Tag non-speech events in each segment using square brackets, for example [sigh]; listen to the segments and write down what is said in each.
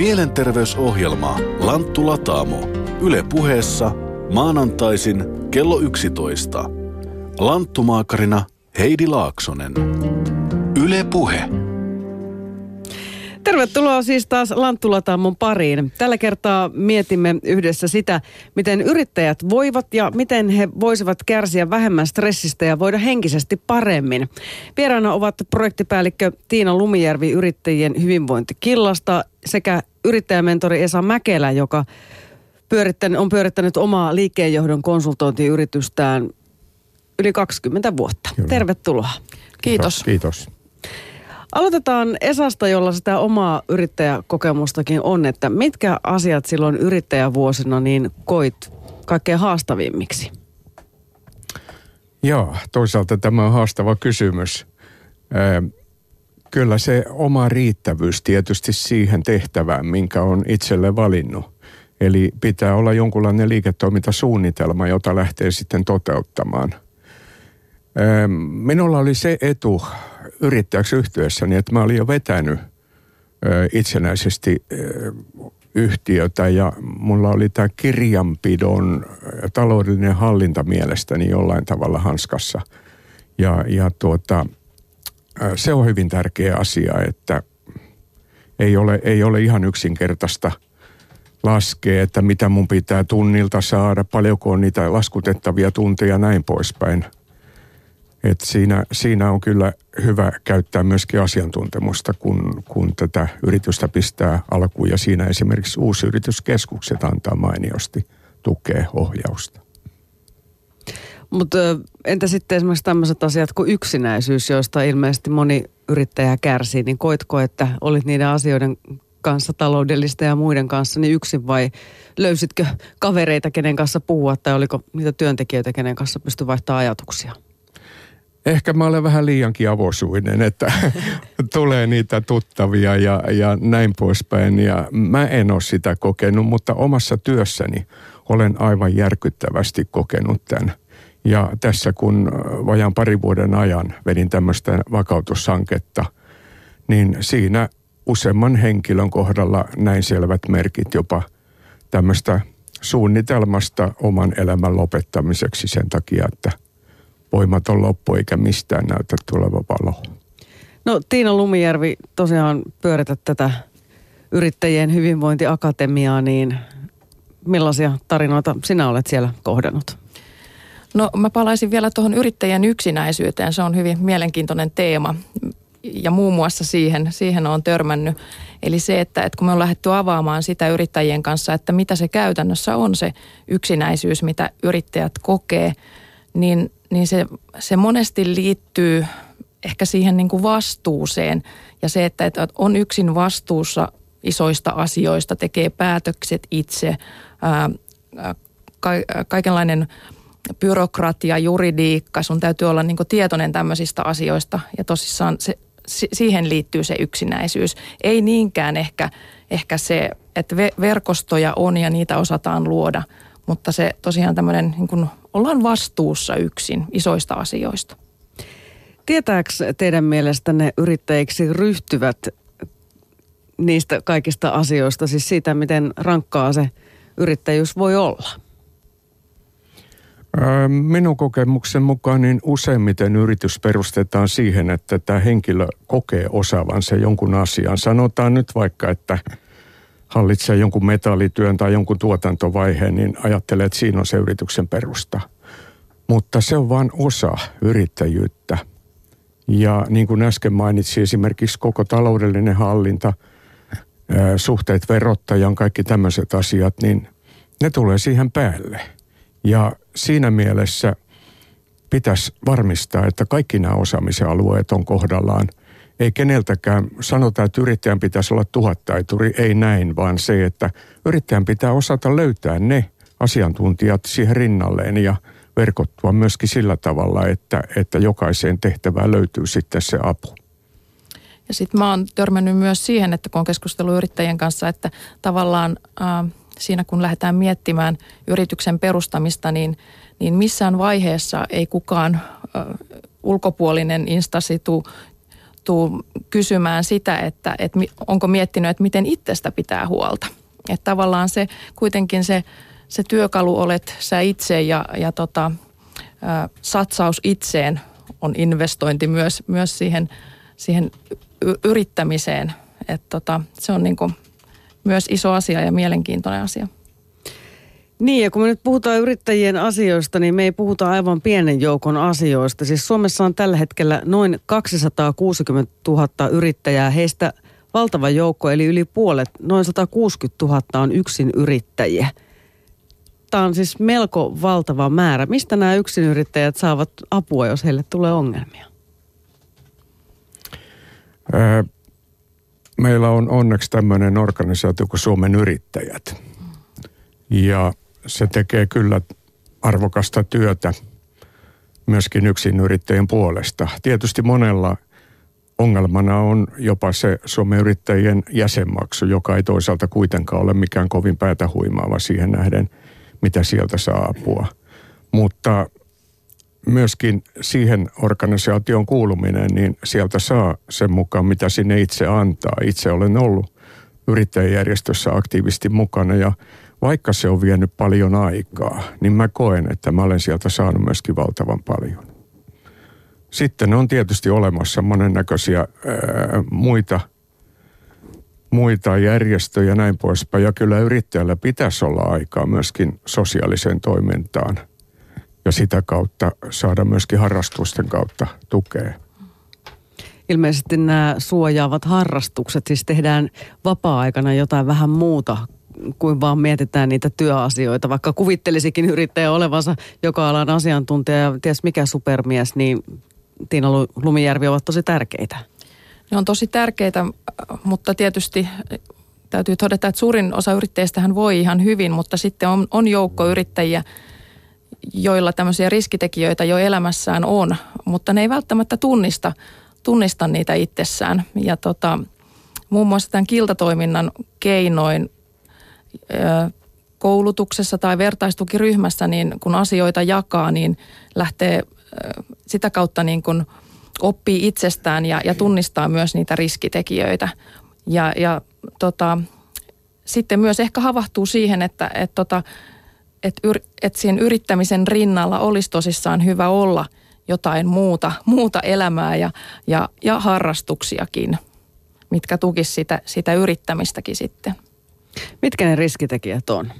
Mielenterveysohjelma Lanttu Lataamo. Yle puheessa maanantaisin kello 11. Lanttumaakarina Heidi Laaksonen. Yle puhe. Tervetuloa siis taas Lanttulataamon pariin. Tällä kertaa mietimme yhdessä sitä, miten yrittäjät voivat ja miten he voisivat kärsiä vähemmän stressistä ja voida henkisesti paremmin. Vieraana ovat projektipäällikkö Tiina Lumijärvi yrittäjien hyvinvointikillasta sekä yrittäjämentori Esa Mäkelä, joka pyörittänyt, on pyörittänyt omaa liikkeenjohdon konsultointiyritystään yli 20 vuotta. Kyllä. Tervetuloa. Kiitos. Kiitos. Aloitetaan Esasta, jolla sitä omaa yrittäjäkokemustakin on, että mitkä asiat silloin yrittäjävuosina niin koit kaikkein haastavimmiksi? Joo, toisaalta tämä on haastava kysymys. Kyllä se oma riittävyys tietysti siihen tehtävään, minkä on itselle valinnut. Eli pitää olla jonkunlainen liiketoimintasuunnitelma, jota lähtee sitten toteuttamaan. Minulla oli se etu yrittäjäksi yhtiössäni, että mä olin jo vetänyt itsenäisesti yhtiötä ja mulla oli tämä kirjanpidon taloudellinen hallinta mielestäni jollain tavalla hanskassa. Ja, ja tuota, se on hyvin tärkeä asia, että ei ole, ei ole ihan yksinkertaista laskea, että mitä mun pitää tunnilta saada, paljonko on niitä laskutettavia tunteja ja näin poispäin – et siinä, siinä on kyllä hyvä käyttää myöskin asiantuntemusta, kun, kun tätä yritystä pistää alkuun. Ja siinä esimerkiksi uusyrityskeskukset antaa mainiosti tukea ohjausta. Mutta entä sitten esimerkiksi tämmöiset asiat kuin yksinäisyys, joista ilmeisesti moni yrittäjä kärsii, niin koitko, että olit niiden asioiden kanssa taloudellista ja muiden kanssa niin yksin vai löysitkö kavereita, kenen kanssa puhua tai oliko niitä työntekijöitä, kenen kanssa pystyi vaihtamaan ajatuksia? Ehkä mä olen vähän liiankin avosuinen, että [laughs] tulee niitä tuttavia ja, ja näin poispäin. Ja mä en ole sitä kokenut, mutta omassa työssäni olen aivan järkyttävästi kokenut tämän. Ja tässä kun vajaan pari vuoden ajan vedin tämmöistä vakautushanketta, niin siinä useamman henkilön kohdalla näin selvät merkit jopa tämmöistä suunnitelmasta oman elämän lopettamiseksi sen takia, että – voimat on loppu eikä mistään näytä tuleva valo. No Tiina Lumijärvi, tosiaan pyörität tätä yrittäjien hyvinvointiakatemiaa, niin millaisia tarinoita sinä olet siellä kohdannut? No mä palaisin vielä tuohon yrittäjän yksinäisyyteen. Se on hyvin mielenkiintoinen teema ja muun muassa siihen, siihen on törmännyt. Eli se, että, että kun me on lähdetty avaamaan sitä yrittäjien kanssa, että mitä se käytännössä on se yksinäisyys, mitä yrittäjät kokee, niin niin se, se monesti liittyy ehkä siihen niin kuin vastuuseen ja se, että, että on yksin vastuussa isoista asioista, tekee päätökset itse, ää, ka, kaikenlainen byrokratia, juridiikka, sun täytyy olla niin tietoinen tämmöisistä asioista ja tosissaan se, siihen liittyy se yksinäisyys. Ei niinkään ehkä, ehkä se, että verkostoja on ja niitä osataan luoda, mutta se tosiaan tämmöinen niin kuin ollaan vastuussa yksin isoista asioista. Tietääkö teidän mielestänne yrittäjiksi ryhtyvät niistä kaikista asioista, siis siitä, miten rankkaa se yrittäjyys voi olla? Minun kokemuksen mukaan niin useimmiten yritys perustetaan siihen, että tämä henkilö kokee osaavansa jonkun asian. Sanotaan nyt vaikka, että hallitsee jonkun metallityön tai jonkun tuotantovaiheen, niin ajattelee, että siinä on se yrityksen perusta. Mutta se on vain osa yrittäjyyttä. Ja niin kuin äsken mainitsin, esimerkiksi koko taloudellinen hallinta, suhteet verottajan, kaikki tämmöiset asiat, niin ne tulee siihen päälle. Ja siinä mielessä pitäisi varmistaa, että kaikki nämä osaamisen alueet on kohdallaan – ei keneltäkään sanota, että yrittäjän pitäisi olla tuhattaituri, ei näin, vaan se, että yrittäjän pitää osata löytää ne asiantuntijat siihen rinnalleen ja verkottua myöskin sillä tavalla, että, että jokaiseen tehtävään löytyy sitten se apu. Ja sitten mä oon törmännyt myös siihen, että kun on keskustellut yrittäjien kanssa, että tavallaan äh, siinä kun lähdetään miettimään yrityksen perustamista, niin, niin missään vaiheessa ei kukaan äh, ulkopuolinen instanssi tule tuu kysymään sitä, että, että onko miettinyt, että miten itsestä pitää huolta. Että tavallaan se kuitenkin se, se työkalu olet sä itse ja, ja tota, satsaus itseen on investointi myös, myös siihen, siihen yrittämiseen. Että tota, se on niin kuin myös iso asia ja mielenkiintoinen asia. Niin, ja kun me nyt puhutaan yrittäjien asioista, niin me ei puhuta aivan pienen joukon asioista. Siis Suomessa on tällä hetkellä noin 260 000 yrittäjää. Heistä valtava joukko, eli yli puolet, noin 160 000 on yksin yrittäjiä. Tämä on siis melko valtava määrä. Mistä nämä yksinyrittäjät saavat apua, jos heille tulee ongelmia? Meillä on onneksi tämmöinen organisaatio kuin Suomen yrittäjät. Ja se tekee kyllä arvokasta työtä myöskin yrittäjien puolesta. Tietysti monella ongelmana on jopa se Suomen yrittäjien jäsenmaksu, joka ei toisaalta kuitenkaan ole mikään kovin päätä huimaava siihen nähden, mitä sieltä saa apua. Mutta myöskin siihen organisaation kuuluminen, niin sieltä saa sen mukaan, mitä sinne itse antaa. Itse olen ollut yrittäjäjärjestössä aktiivisesti mukana ja vaikka se on vienyt paljon aikaa, niin mä koen, että mä olen sieltä saanut myöskin valtavan paljon. Sitten on tietysti olemassa monennäköisiä ää, muita, muita järjestöjä ja näin poispäin. Ja kyllä yrittäjällä pitäisi olla aikaa myöskin sosiaaliseen toimintaan ja sitä kautta saada myöskin harrastusten kautta tukea. Ilmeisesti nämä suojaavat harrastukset, siis tehdään vapaa-aikana jotain vähän muuta kuin vaan mietitään niitä työasioita. Vaikka kuvittelisikin yrittäjä olevansa joka alan asiantuntija ja ties mikä supermies, niin Tiina Lumijärvi ovat tosi tärkeitä. Ne on tosi tärkeitä, mutta tietysti täytyy todeta, että suurin osa yrittäjistä voi ihan hyvin, mutta sitten on, on joukko yrittäjiä, joilla tämmöisiä riskitekijöitä jo elämässään on, mutta ne ei välttämättä tunnista, tunnista niitä itsessään. Ja tota, muun muassa tämän kiltatoiminnan keinoin koulutuksessa tai vertaistukiryhmässä, niin kun asioita jakaa, niin lähtee sitä kautta niin kuin oppii itsestään ja, ja tunnistaa myös niitä riskitekijöitä. Ja, ja tota, sitten myös ehkä havahtuu siihen, että et tota, et yr, et siinä yrittämisen rinnalla olisi tosissaan hyvä olla jotain muuta, muuta elämää ja, ja, ja harrastuksiakin, mitkä tukisivat sitä, sitä yrittämistäkin sitten. Mitkä ne riskitekijät on?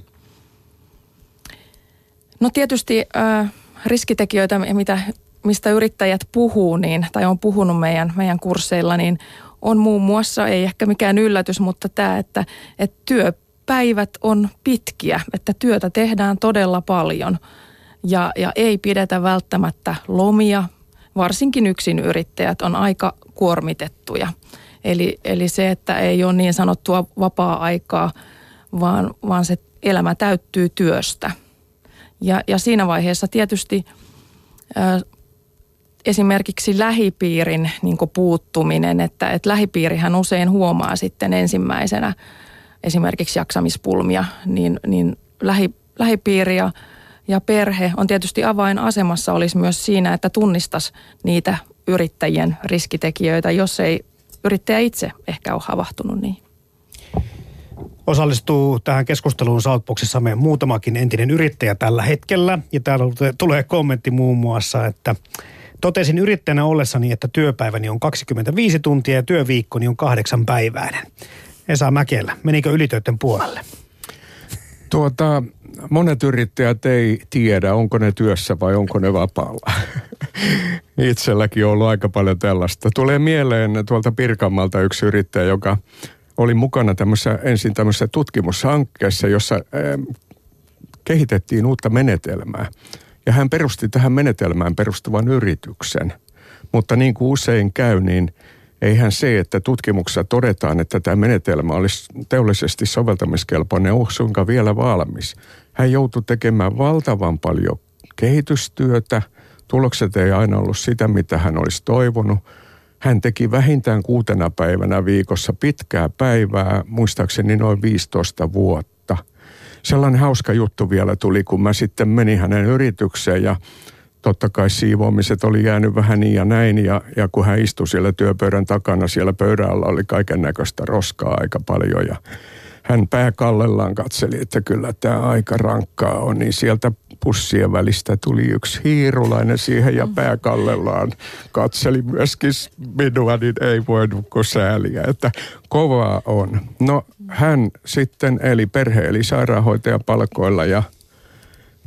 No tietysti äh, riskitekijöitä, mitä, mistä yrittäjät puhuu, niin, tai on puhunut meidän, meidän kursseilla, niin on muun muassa, ei ehkä mikään yllätys, mutta tämä, että, että työpäivät on pitkiä, että työtä tehdään todella paljon ja, ja ei pidetä välttämättä lomia, varsinkin yksin yrittäjät on aika kuormitettuja. Eli, eli se, että ei ole niin sanottua vapaa-aikaa, vaan, vaan se elämä täyttyy työstä. Ja, ja siinä vaiheessa tietysti ä, esimerkiksi lähipiirin niin puuttuminen, että, että lähipiirihän usein huomaa sitten ensimmäisenä esimerkiksi jaksamispulmia, niin, niin lähi, lähipiiri ja, ja perhe on tietysti avainasemassa olisi myös siinä, että tunnistas niitä yrittäjien riskitekijöitä, jos ei yrittäjä itse ehkä ole havahtunut niin. Osallistuu tähän keskusteluun Southboxissamme muutamakin entinen yrittäjä tällä hetkellä. Ja täällä tulee kommentti muun muassa, että totesin yrittäjänä ollessani, että työpäiväni on 25 tuntia ja työviikkoni on kahdeksan päiväinen. Esa Mäkelä, menikö ylitöiden puolelle? Tuota, monet yrittäjät ei tiedä, onko ne työssä vai onko ne vapaalla. [laughs] Itselläkin on ollut aika paljon tällaista. Tulee mieleen tuolta Pirkanmalta yksi yrittäjä, joka oli mukana tämmöisessä, ensin tämmöisessä tutkimushankkeessa, jossa ää, kehitettiin uutta menetelmää. Ja hän perusti tähän menetelmään perustuvan yrityksen. Mutta niin kuin usein käy, niin eihän se, että tutkimuksessa todetaan, että tämä menetelmä olisi teollisesti soveltamiskelpoinen, ole suinkaan vielä valmis. Hän joutui tekemään valtavan paljon kehitystyötä. Tulokset ei aina ollut sitä, mitä hän olisi toivonut. Hän teki vähintään kuutena päivänä viikossa pitkää päivää, muistaakseni noin 15 vuotta. Sellainen hauska juttu vielä tuli, kun mä sitten menin hänen yritykseen ja totta kai siivoamiset oli jäänyt vähän niin ja näin. Ja, ja kun hän istui siellä työpöydän takana, siellä pöydän alla oli kaiken näköistä roskaa aika paljon. Ja hän pääkallellaan katseli, että kyllä tämä aika rankkaa on, niin sieltä pussien välistä tuli yksi hiirulainen siihen ja pääkallellaan katseli myöskin minua, niin ei voinut kuin sääliä, että kovaa on. No hän sitten eli perhe eli sairaanhoitajapalkoilla ja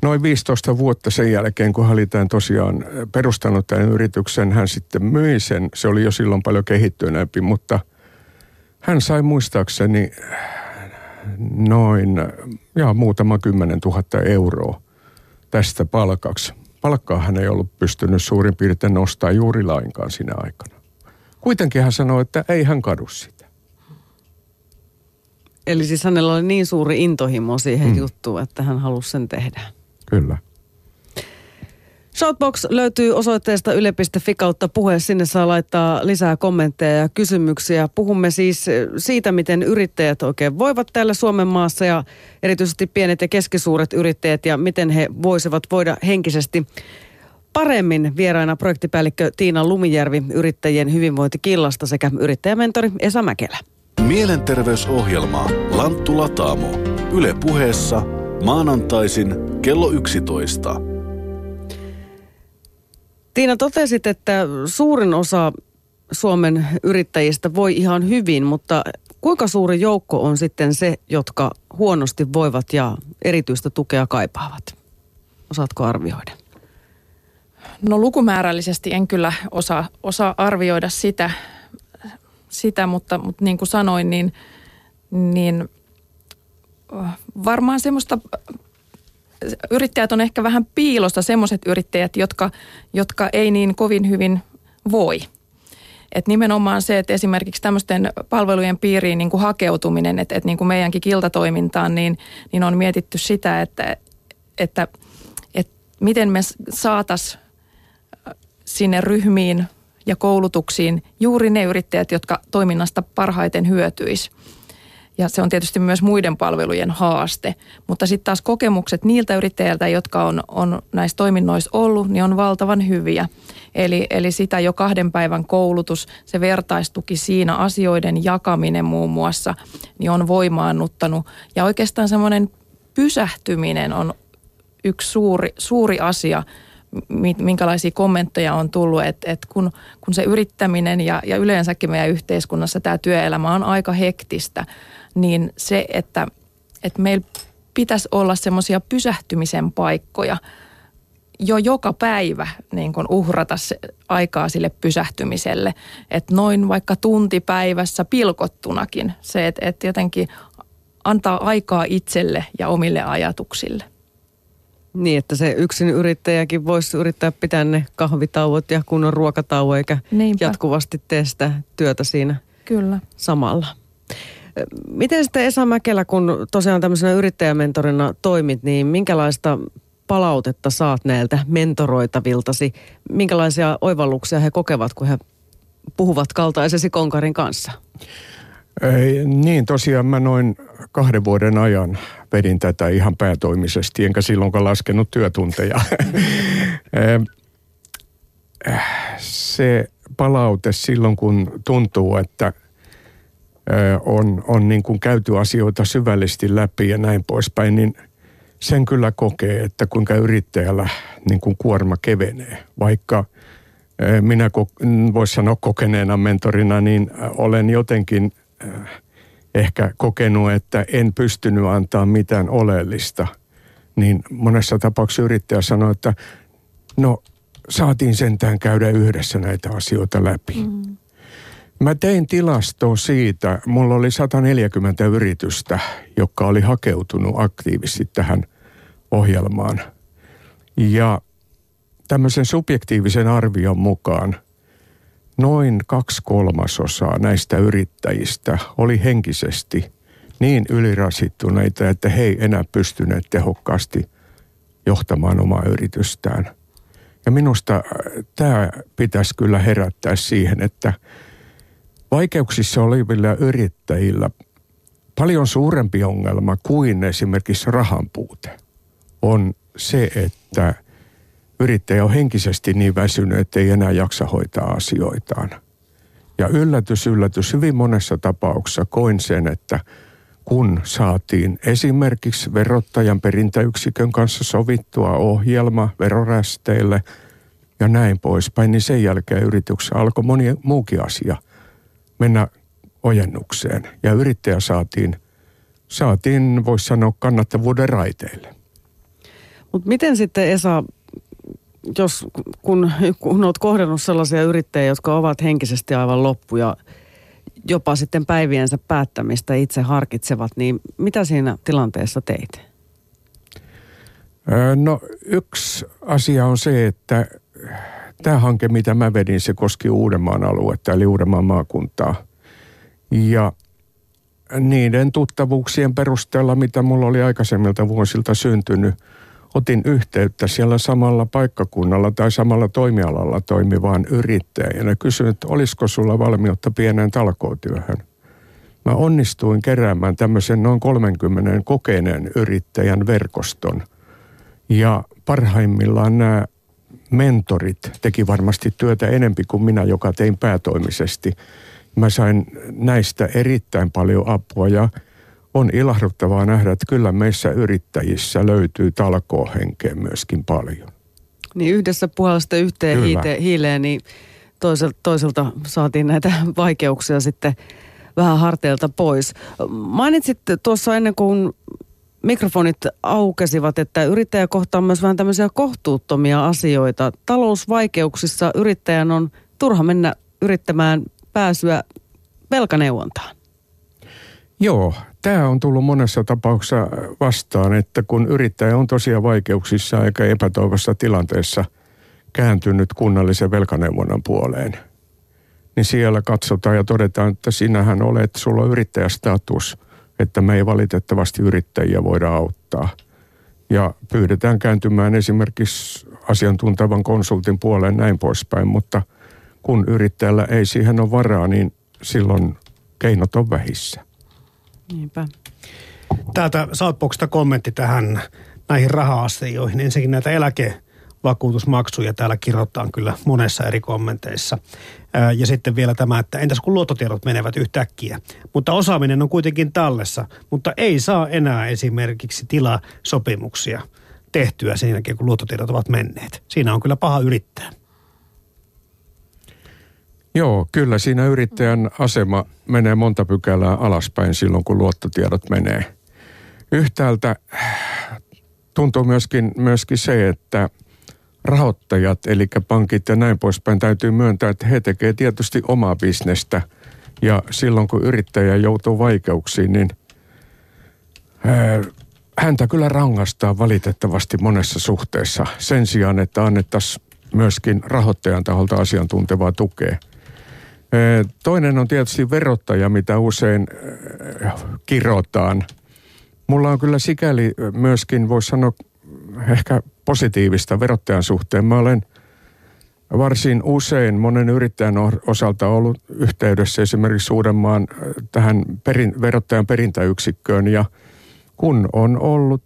noin 15 vuotta sen jälkeen, kun hän oli tämän tosiaan perustanut tämän yrityksen, hän sitten myi sen. Se oli jo silloin paljon kehittyneempi, mutta hän sai muistaakseni noin ja muutama kymmenen tuhatta euroa tästä palkaksi. Palkkaa hän ei ollut pystynyt suurin piirtein nostaa juuri lainkaan sinä aikana. Kuitenkin hän sanoi, että ei hän kadu sitä. Eli siis hänellä oli niin suuri intohimo siihen mm. juttuun, että hän halusi sen tehdä. Kyllä. Shoutbox löytyy osoitteesta yle.fi kautta puhe. Sinne saa laittaa lisää kommentteja ja kysymyksiä. Puhumme siis siitä, miten yrittäjät oikein voivat täällä Suomen maassa ja erityisesti pienet ja keskisuuret yrittäjät ja miten he voisivat voida henkisesti paremmin vieraina projektipäällikkö Tiina Lumijärvi yrittäjien hyvinvointikillasta sekä yrittäjämentori Esa Mäkelä. Mielenterveysohjelma Lanttu Lataamo. Yle puheessa maanantaisin kello 11. Tiina, totesit, että suurin osa Suomen yrittäjistä voi ihan hyvin, mutta kuinka suuri joukko on sitten se, jotka huonosti voivat ja erityistä tukea kaipaavat? Osaatko arvioida? No lukumäärällisesti en kyllä osaa, osaa arvioida sitä, sitä mutta, mutta niin kuin sanoin, niin, niin varmaan semmoista yrittäjät on ehkä vähän piilosta semmoiset yrittäjät, jotka, jotka ei niin kovin hyvin voi. Et nimenomaan se, että esimerkiksi tämmöisten palvelujen piiriin niin kuin hakeutuminen, että, että niin kuin meidänkin kiltatoimintaan, niin, niin on mietitty sitä, että, että, että miten me saataisiin sinne ryhmiin ja koulutuksiin juuri ne yrittäjät, jotka toiminnasta parhaiten hyötyisivät. Ja se on tietysti myös muiden palvelujen haaste. Mutta sitten taas kokemukset niiltä yrittäjiltä, jotka on, on näissä toiminnoissa ollut, niin on valtavan hyviä. Eli, eli sitä jo kahden päivän koulutus, se vertaistuki siinä, asioiden jakaminen muun muassa, niin on voimaannuttanut. Ja oikeastaan semmoinen pysähtyminen on yksi suuri, suuri asia, minkälaisia kommentteja on tullut, että, että kun, kun se yrittäminen ja, ja yleensäkin meidän yhteiskunnassa tämä työelämä on aika hektistä, niin se, että, että meillä pitäisi olla semmoisia pysähtymisen paikkoja jo joka päivä niin kun uhrata se aikaa sille pysähtymiselle. Että noin vaikka tunti päivässä pilkottunakin se, että, että jotenkin antaa aikaa itselle ja omille ajatuksille. Niin, että se yksin yrittäjäkin voisi yrittää pitää ne kahvitauot ja kunnon ruokatauo, eikä Niinpä. jatkuvasti tee sitä työtä siinä Kyllä. samalla. Miten sitten Esa Mäkelä, kun tosiaan tämmöisenä yrittäjämentorina toimit, niin minkälaista palautetta saat näiltä mentoroitaviltasi? Minkälaisia oivalluksia he kokevat, kun he puhuvat kaltaisesi konkarin kanssa? Ei, niin, tosiaan mä noin kahden vuoden ajan vedin tätä ihan päätoimisesti, enkä silloinkaan laskenut työtunteja. [laughs] Se palaute silloin, kun tuntuu, että on, on niin kuin käyty asioita syvällisesti läpi ja näin poispäin, niin sen kyllä kokee, että kuinka yrittäjällä niin kuin kuorma kevenee. Vaikka minä voisi sanoa kokeneena mentorina, niin olen jotenkin ehkä kokenut, että en pystynyt antaa mitään oleellista. Niin monessa tapauksessa yrittäjä sanoi, että no saatiin sentään käydä yhdessä näitä asioita läpi. Mm. Mä tein tilastoa siitä, mulla oli 140 yritystä, jotka oli hakeutunut aktiivisesti tähän ohjelmaan. Ja tämmöisen subjektiivisen arvion mukaan noin kaksi kolmasosaa näistä yrittäjistä oli henkisesti niin ylirasittuneita, että he ei enää pystyneet tehokkaasti johtamaan omaa yritystään. Ja minusta äh, tämä pitäisi kyllä herättää siihen, että – Vaikeuksissa olevilla yrittäjillä paljon suurempi ongelma kuin esimerkiksi rahan puute on se, että yrittäjä on henkisesti niin väsynyt, että ei enää jaksa hoitaa asioitaan. Ja yllätys, yllätys, hyvin monessa tapauksessa koin sen, että kun saatiin esimerkiksi verottajan perintäyksikön kanssa sovittua ohjelma verorästeille ja näin poispäin, niin sen jälkeen yrityksessä alkoi moni muukin asia mennä ojennukseen. Ja yrittäjä saatiin, saatiin voisi sanoa, kannattavuuden raiteille. Mutta miten sitten Esa, jos kun, kun olet kohdannut sellaisia yrittäjiä, jotka ovat henkisesti aivan loppuja, jopa sitten päiviensä päättämistä itse harkitsevat, niin mitä siinä tilanteessa teit? No yksi asia on se, että tämä hanke, mitä mä vedin, se koski Uudenmaan aluetta, eli Uudenmaan maakuntaa. Ja niiden tuttavuuksien perusteella, mitä mulla oli aikaisemmilta vuosilta syntynyt, otin yhteyttä siellä samalla paikkakunnalla tai samalla toimialalla toimivaan yrittäjään ja kysyin, että olisiko sulla valmiutta pieneen talkootyöhön. Mä onnistuin keräämään tämmöisen noin 30 kokeneen yrittäjän verkoston. Ja parhaimmillaan nämä mentorit teki varmasti työtä enempi kuin minä, joka tein päätoimisesti. Mä sain näistä erittäin paljon apua ja on ilahduttavaa nähdä, että kyllä meissä yrittäjissä löytyy talkoohenkeä myöskin paljon. Niin yhdessä puolesta yhteen hiite, hiileen, niin toiselta, toiselta saatiin näitä [laughs] vaikeuksia sitten vähän harteilta pois. Mainitsit tuossa ennen kuin mikrofonit aukesivat, että yrittäjä kohtaa myös vähän tämmöisiä kohtuuttomia asioita. Talousvaikeuksissa yrittäjän on turha mennä yrittämään pääsyä velkaneuvontaan. Joo, tämä on tullut monessa tapauksessa vastaan, että kun yrittäjä on tosiaan vaikeuksissa eikä epätoivossa tilanteessa kääntynyt kunnallisen velkaneuvonnan puoleen, niin siellä katsotaan ja todetaan, että sinähän olet, sulla on yrittäjästatus, että me ei valitettavasti yrittäjiä voida auttaa. Ja pyydetään kääntymään esimerkiksi asiantuntevan konsultin puoleen näin poispäin, mutta kun yrittäjällä ei siihen ole varaa, niin silloin keinot on vähissä. Niinpä. Täältä Southboxista kommentti tähän näihin raha-asioihin. Ensinnäkin näitä eläkevakuutusmaksuja täällä kirjoitetaan kyllä monessa eri kommenteissa. Ja sitten vielä tämä, että entäs kun luottotiedot menevät yhtäkkiä. Mutta osaaminen on kuitenkin tallessa, mutta ei saa enää esimerkiksi tilasopimuksia tehtyä sen jälkeen, kun luottotiedot ovat menneet. Siinä on kyllä paha yrittää. Joo, kyllä siinä yrittäjän asema menee monta pykälää alaspäin silloin, kun luottotiedot menee. Yhtäältä tuntuu myöskin, myöskin se, että rahoittajat, eli pankit ja näin poispäin, täytyy myöntää, että he tekevät tietysti omaa bisnestä. Ja silloin, kun yrittäjä joutuu vaikeuksiin, niin häntä kyllä rangaistaan valitettavasti monessa suhteessa sen sijaan, että annettaisiin myöskin rahoittajan taholta asiantuntevaa tukea – Toinen on tietysti verottaja, mitä usein kirotaan. Mulla on kyllä sikäli myöskin, voisi sanoa, ehkä positiivista verottajan suhteen. Mä olen varsin usein monen yrittäjän osalta ollut yhteydessä esimerkiksi Uudenmaan tähän perin, verottajan perintäyksikköön ja kun on ollut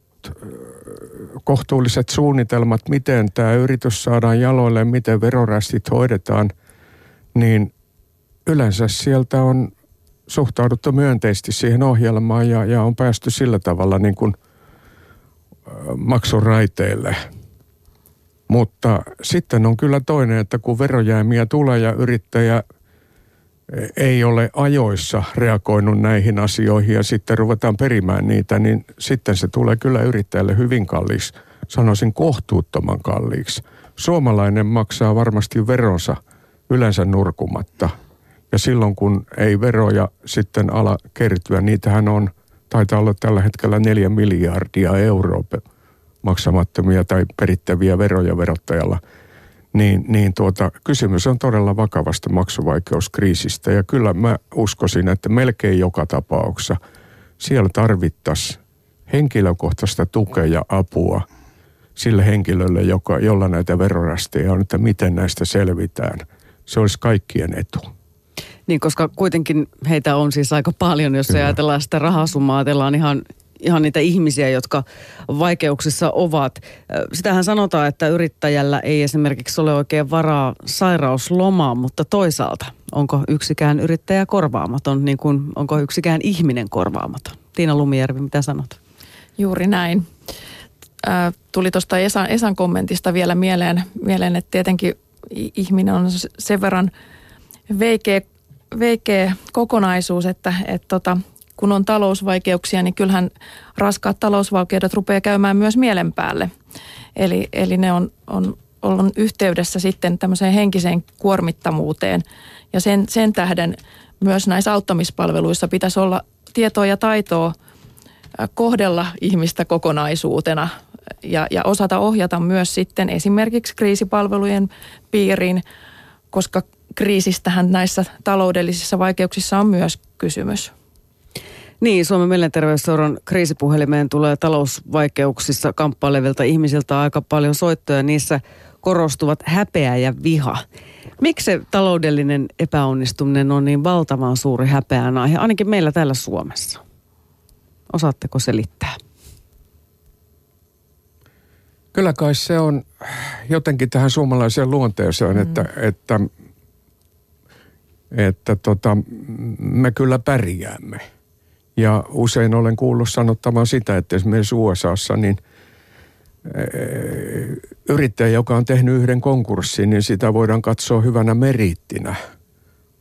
kohtuulliset suunnitelmat, miten tämä yritys saadaan jaloille, miten verorästit hoidetaan, niin yleensä sieltä on suhtauduttu myönteisesti siihen ohjelmaan ja, ja on päästy sillä tavalla niin kuin maksuraiteille. Mutta sitten on kyllä toinen, että kun verojäämiä tulee ja yrittäjä ei ole ajoissa reagoinut näihin asioihin ja sitten ruvetaan perimään niitä, niin sitten se tulee kyllä yrittäjälle hyvin kalliiksi. Sanoisin kohtuuttoman kalliiksi. Suomalainen maksaa varmasti veronsa yleensä nurkumatta – ja silloin kun ei veroja sitten ala kertyä, niitähän on, taitaa olla tällä hetkellä neljä miljardia euroa maksamattomia tai perittäviä veroja verottajalla. Niin, niin tuota, kysymys on todella vakavasta maksuvaikeuskriisistä ja kyllä mä uskoisin, että melkein joka tapauksessa siellä tarvittaisiin henkilökohtaista tukea ja apua sille henkilölle, joka, jolla näitä verorasteja on, että miten näistä selvitään. Se olisi kaikkien etu. Niin, koska kuitenkin heitä on siis aika paljon, jos Kyllä. ajatellaan sitä rahasummaa, ajatellaan ihan, ihan niitä ihmisiä, jotka vaikeuksissa ovat. Sitähän sanotaan, että yrittäjällä ei esimerkiksi ole oikein varaa sairauslomaan, mutta toisaalta onko yksikään yrittäjä korvaamaton, niin kuin onko yksikään ihminen korvaamaton? Tiina Lumijärvi, mitä sanot? Juuri näin. Tuli tuosta Esan, Esan kommentista vielä mieleen, mieleen, että tietenkin ihminen on sen verran veikeä, veikeä kokonaisuus, että, että tota, kun on talousvaikeuksia, niin kyllähän raskaat talousvaikeudet rupeaa käymään myös mielen päälle. Eli, eli ne on, on ollut yhteydessä sitten tämmöiseen henkiseen kuormittamuuteen. Ja sen, sen tähden myös näissä auttamispalveluissa pitäisi olla tietoa ja taitoa kohdella ihmistä kokonaisuutena ja, ja osata ohjata myös sitten esimerkiksi kriisipalvelujen piiriin, koska kriisistähän näissä taloudellisissa vaikeuksissa on myös kysymys. Niin, Suomen mielenterveysseuran kriisipuhelimeen tulee talousvaikeuksissa kamppailevilta ihmisiltä aika paljon soittoja. Niissä korostuvat häpeä ja viha. Miksi se taloudellinen epäonnistuminen on niin valtavan suuri häpeän aihe, ainakin meillä täällä Suomessa? Osaatteko selittää? Kyllä kai se on jotenkin tähän suomalaiseen luonteeseen, mm. että, että, että tota, me kyllä pärjäämme. Ja usein olen kuullut sanottavan sitä, että esimerkiksi USAssa niin eh, yrittäjä, joka on tehnyt yhden konkurssin, niin sitä voidaan katsoa hyvänä meriittinä.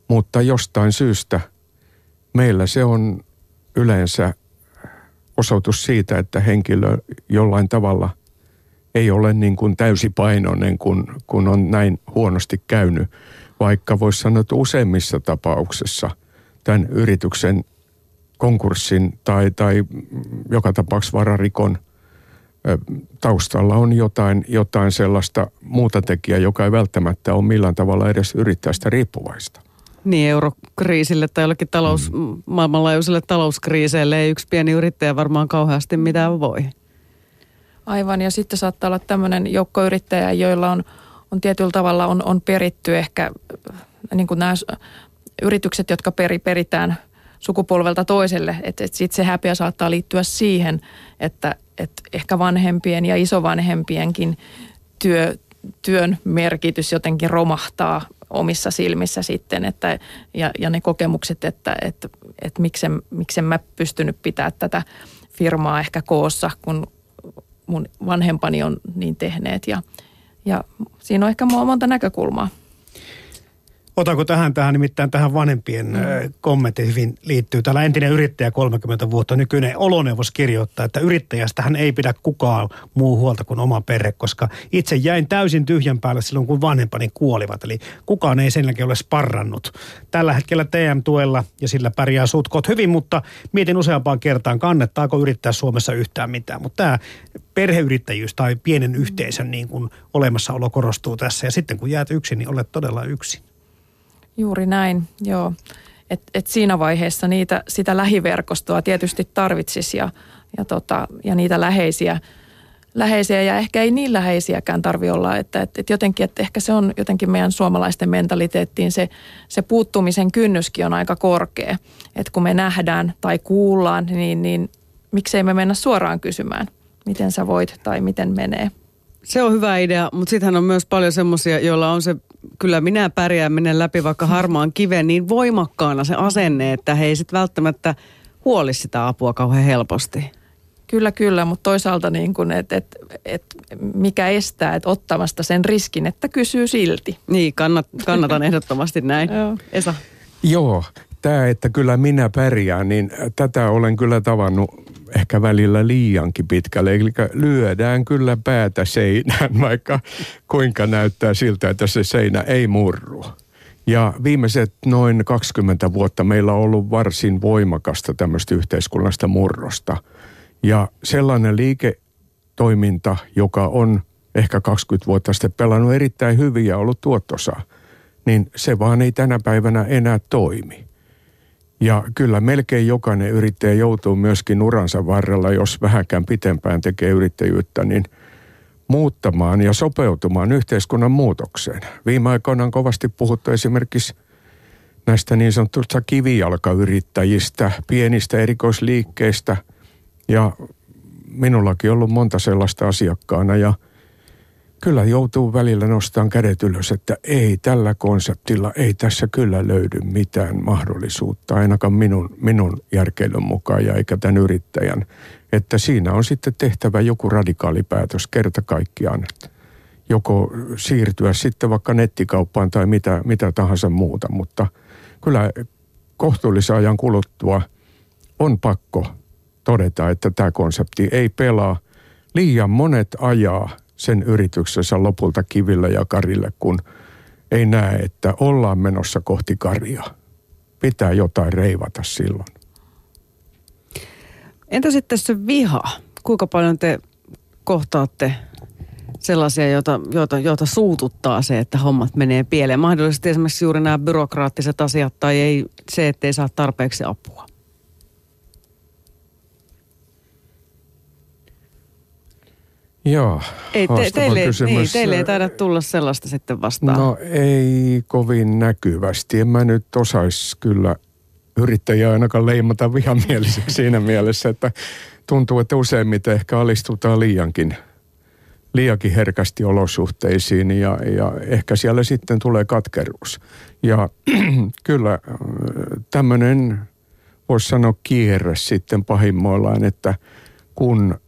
Mutta jostain syystä meillä se on yleensä osoitus siitä, että henkilö jollain tavalla ei ole niin kuin täysipainoinen, kun, kun on näin huonosti käynyt. Vaikka voisi sanoa, että useimmissa tapauksissa tämän yrityksen konkurssin tai, tai joka tapauksessa vararikon taustalla on jotain, jotain sellaista muuta tekijää, joka ei välttämättä ole millään tavalla edes yrittäjästä riippuvaista. Niin, eurokriisille tai jollekin talous, mm. maailmanlaajuiselle talouskriiseille ei yksi pieni yrittäjä varmaan kauheasti mitään voi. Aivan, ja sitten saattaa olla tämmöinen joukko yrittäjä, joilla on, on tietyllä tavalla on, on peritty ehkä niin kuin nämä yritykset, jotka peri, peritään sukupolvelta toiselle. Että et sitten se häpeä saattaa liittyä siihen, että et ehkä vanhempien ja isovanhempienkin työ, työn merkitys jotenkin romahtaa omissa silmissä sitten, että, ja, ja ne kokemukset, että, että, että miksen, miksen mä pystynyt pitää tätä firmaa ehkä koossa, kun mun vanhempani on niin tehneet. Ja, ja siinä on ehkä monta näkökulmaa. Otanko tähän, tähän nimittäin tähän vanhempien mm. kommentti hyvin liittyy. Täällä entinen yrittäjä 30 vuotta, nykyinen oloneuvos kirjoittaa, että yrittäjästä hän ei pidä kukaan muu huolta kuin oma perhe, koska itse jäin täysin tyhjän päälle silloin, kun vanhempani kuolivat. Eli kukaan ei sen jälkeen ole sparrannut. Tällä hetkellä TM-tuella ja sillä pärjää sutkot hyvin, mutta mietin useampaan kertaan, kannettaako yrittää Suomessa yhtään mitään. Mutta tämä perheyrittäjyys tai pienen yhteisön niin kuin olemassaolo korostuu tässä. Ja sitten kun jäät yksin, niin olet todella yksin. Juuri näin, joo. Et, et siinä vaiheessa niitä, sitä lähiverkostoa tietysti tarvitsisi ja, ja, tota, ja niitä läheisiä, läheisiä ja ehkä ei niin läheisiäkään tarvi olla, että et, et jotenkin, että ehkä se on jotenkin meidän suomalaisten mentaliteettiin se, se puuttumisen kynnyskin on aika korkea. Että kun me nähdään tai kuullaan, niin, niin miksei me mennä suoraan kysymään, miten sä voit tai miten menee. Se on hyvä idea, mutta sittenhän on myös paljon semmoisia, joilla on se kyllä minä pärjään menen läpi vaikka harmaan kiven niin voimakkaana se asenne, että he ei sitten välttämättä huoli sitä apua kauhean helposti. Kyllä, kyllä, mutta toisaalta niin kuin, et, et, et mikä estää et ottamasta sen riskin, että kysyy silti. Niin, kannat, kannatan ehdottomasti näin. [laughs] Joo. Esa. Joo, tämä, että kyllä minä pärjään, niin tätä olen kyllä tavannut ehkä välillä liiankin pitkälle. Eli lyödään kyllä päätä seinään, [laughs] vaikka kuinka näyttää siltä, että se seinä ei murru. Ja viimeiset noin 20 vuotta meillä on ollut varsin voimakasta tämmöistä yhteiskunnallista murrosta. Ja sellainen liiketoiminta, joka on ehkä 20 vuotta sitten pelannut erittäin hyvin ja ollut tuottosa, niin se vaan ei tänä päivänä enää toimi. Ja kyllä melkein jokainen yrittäjä joutuu myöskin uransa varrella, jos vähänkään pitempään tekee yrittäjyyttä, niin muuttamaan ja sopeutumaan yhteiskunnan muutokseen. Viime aikoina on kovasti puhuttu esimerkiksi näistä niin sanotusta kivijalkayrittäjistä, pienistä erikoisliikkeistä, Ja minullakin ollut monta sellaista asiakkaana ja kyllä joutuu välillä nostamaan kädet ylös, että ei tällä konseptilla, ei tässä kyllä löydy mitään mahdollisuutta, ainakaan minun, minun järkeilyn mukaan ja eikä tämän yrittäjän. Että siinä on sitten tehtävä joku radikaali päätös kerta kaikkiaan. Joko siirtyä sitten vaikka nettikauppaan tai mitä, mitä tahansa muuta, mutta kyllä kohtuullisen ajan kuluttua on pakko todeta, että tämä konsepti ei pelaa. Liian monet ajaa sen yrityksessä lopulta kiville ja karille, kun ei näe, että ollaan menossa kohti karia. Pitää jotain reivata silloin. Entä sitten se viha? Kuinka paljon te kohtaatte sellaisia, joita, joita, joita suututtaa se, että hommat menee pieleen? Mahdollisesti esimerkiksi juuri nämä byrokraattiset asiat tai ei, se, ettei saa tarpeeksi apua. Joo, ei, te, teille, niin, teille ei taida tulla sellaista sitten vastaan. No ei kovin näkyvästi. En mä nyt osaisi kyllä yrittäjiä ainakaan leimata vihamieliseksi siinä mielessä, että tuntuu, että useimmiten ehkä alistutaan liiankin, liiankin herkästi olosuhteisiin ja, ja ehkä siellä sitten tulee katkeruus. Ja [clears throat] kyllä äh, tämmöinen, voisi sanoa kierre sitten pahimmoillaan, että kun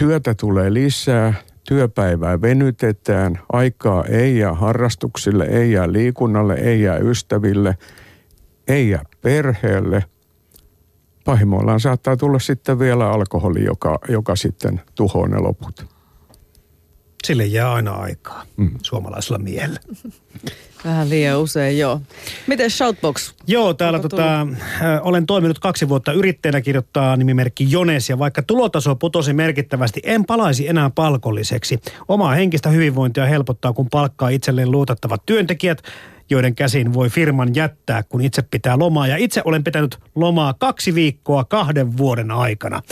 työtä tulee lisää, työpäivää venytetään, aikaa ei jää harrastuksille, ei jää liikunnalle, ei jää ystäville, ei jää perheelle. Pahimmoillaan saattaa tulla sitten vielä alkoholi, joka, joka sitten tuhoaa ne loput. Sille jää aina aikaa mm. suomalaisella miehellä. [laughs] Vähän liian usein, joo. Miten Shoutbox? Joo, täällä tota, olen toiminut kaksi vuotta yrittäjänä kirjoittaa nimimerkki Jones ja vaikka tulotaso putosi merkittävästi, en palaisi enää palkolliseksi. Omaa henkistä hyvinvointia helpottaa, kun palkkaa itselleen luotettavat työntekijät, joiden käsiin voi firman jättää, kun itse pitää lomaa. Ja itse olen pitänyt lomaa kaksi viikkoa kahden vuoden aikana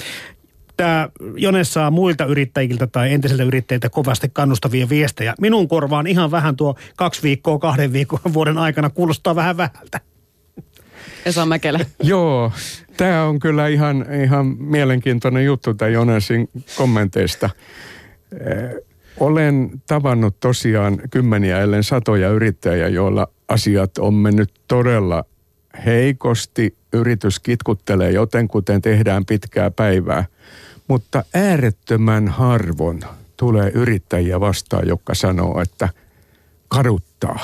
tämä Jone saa muilta yrittäjiltä tai entisiltä yrittäjiltä kovasti kannustavia viestejä. Minun korvaan ihan vähän tuo kaksi viikkoa, kahden viikon [laughs] vuoden aikana kuulostaa vähän vähältä. Esa Mäkelä. [laughs] Joo, tämä on kyllä ihan, ihan mielenkiintoinen juttu tämä Jonesin kommenteista. Olen tavannut tosiaan kymmeniä ellen satoja yrittäjiä, joilla asiat on mennyt todella heikosti. Yritys kitkuttelee jotenkuten tehdään pitkää päivää – mutta äärettömän harvoin tulee yrittäjiä vastaan, jotka sanoo, että kaduttaa.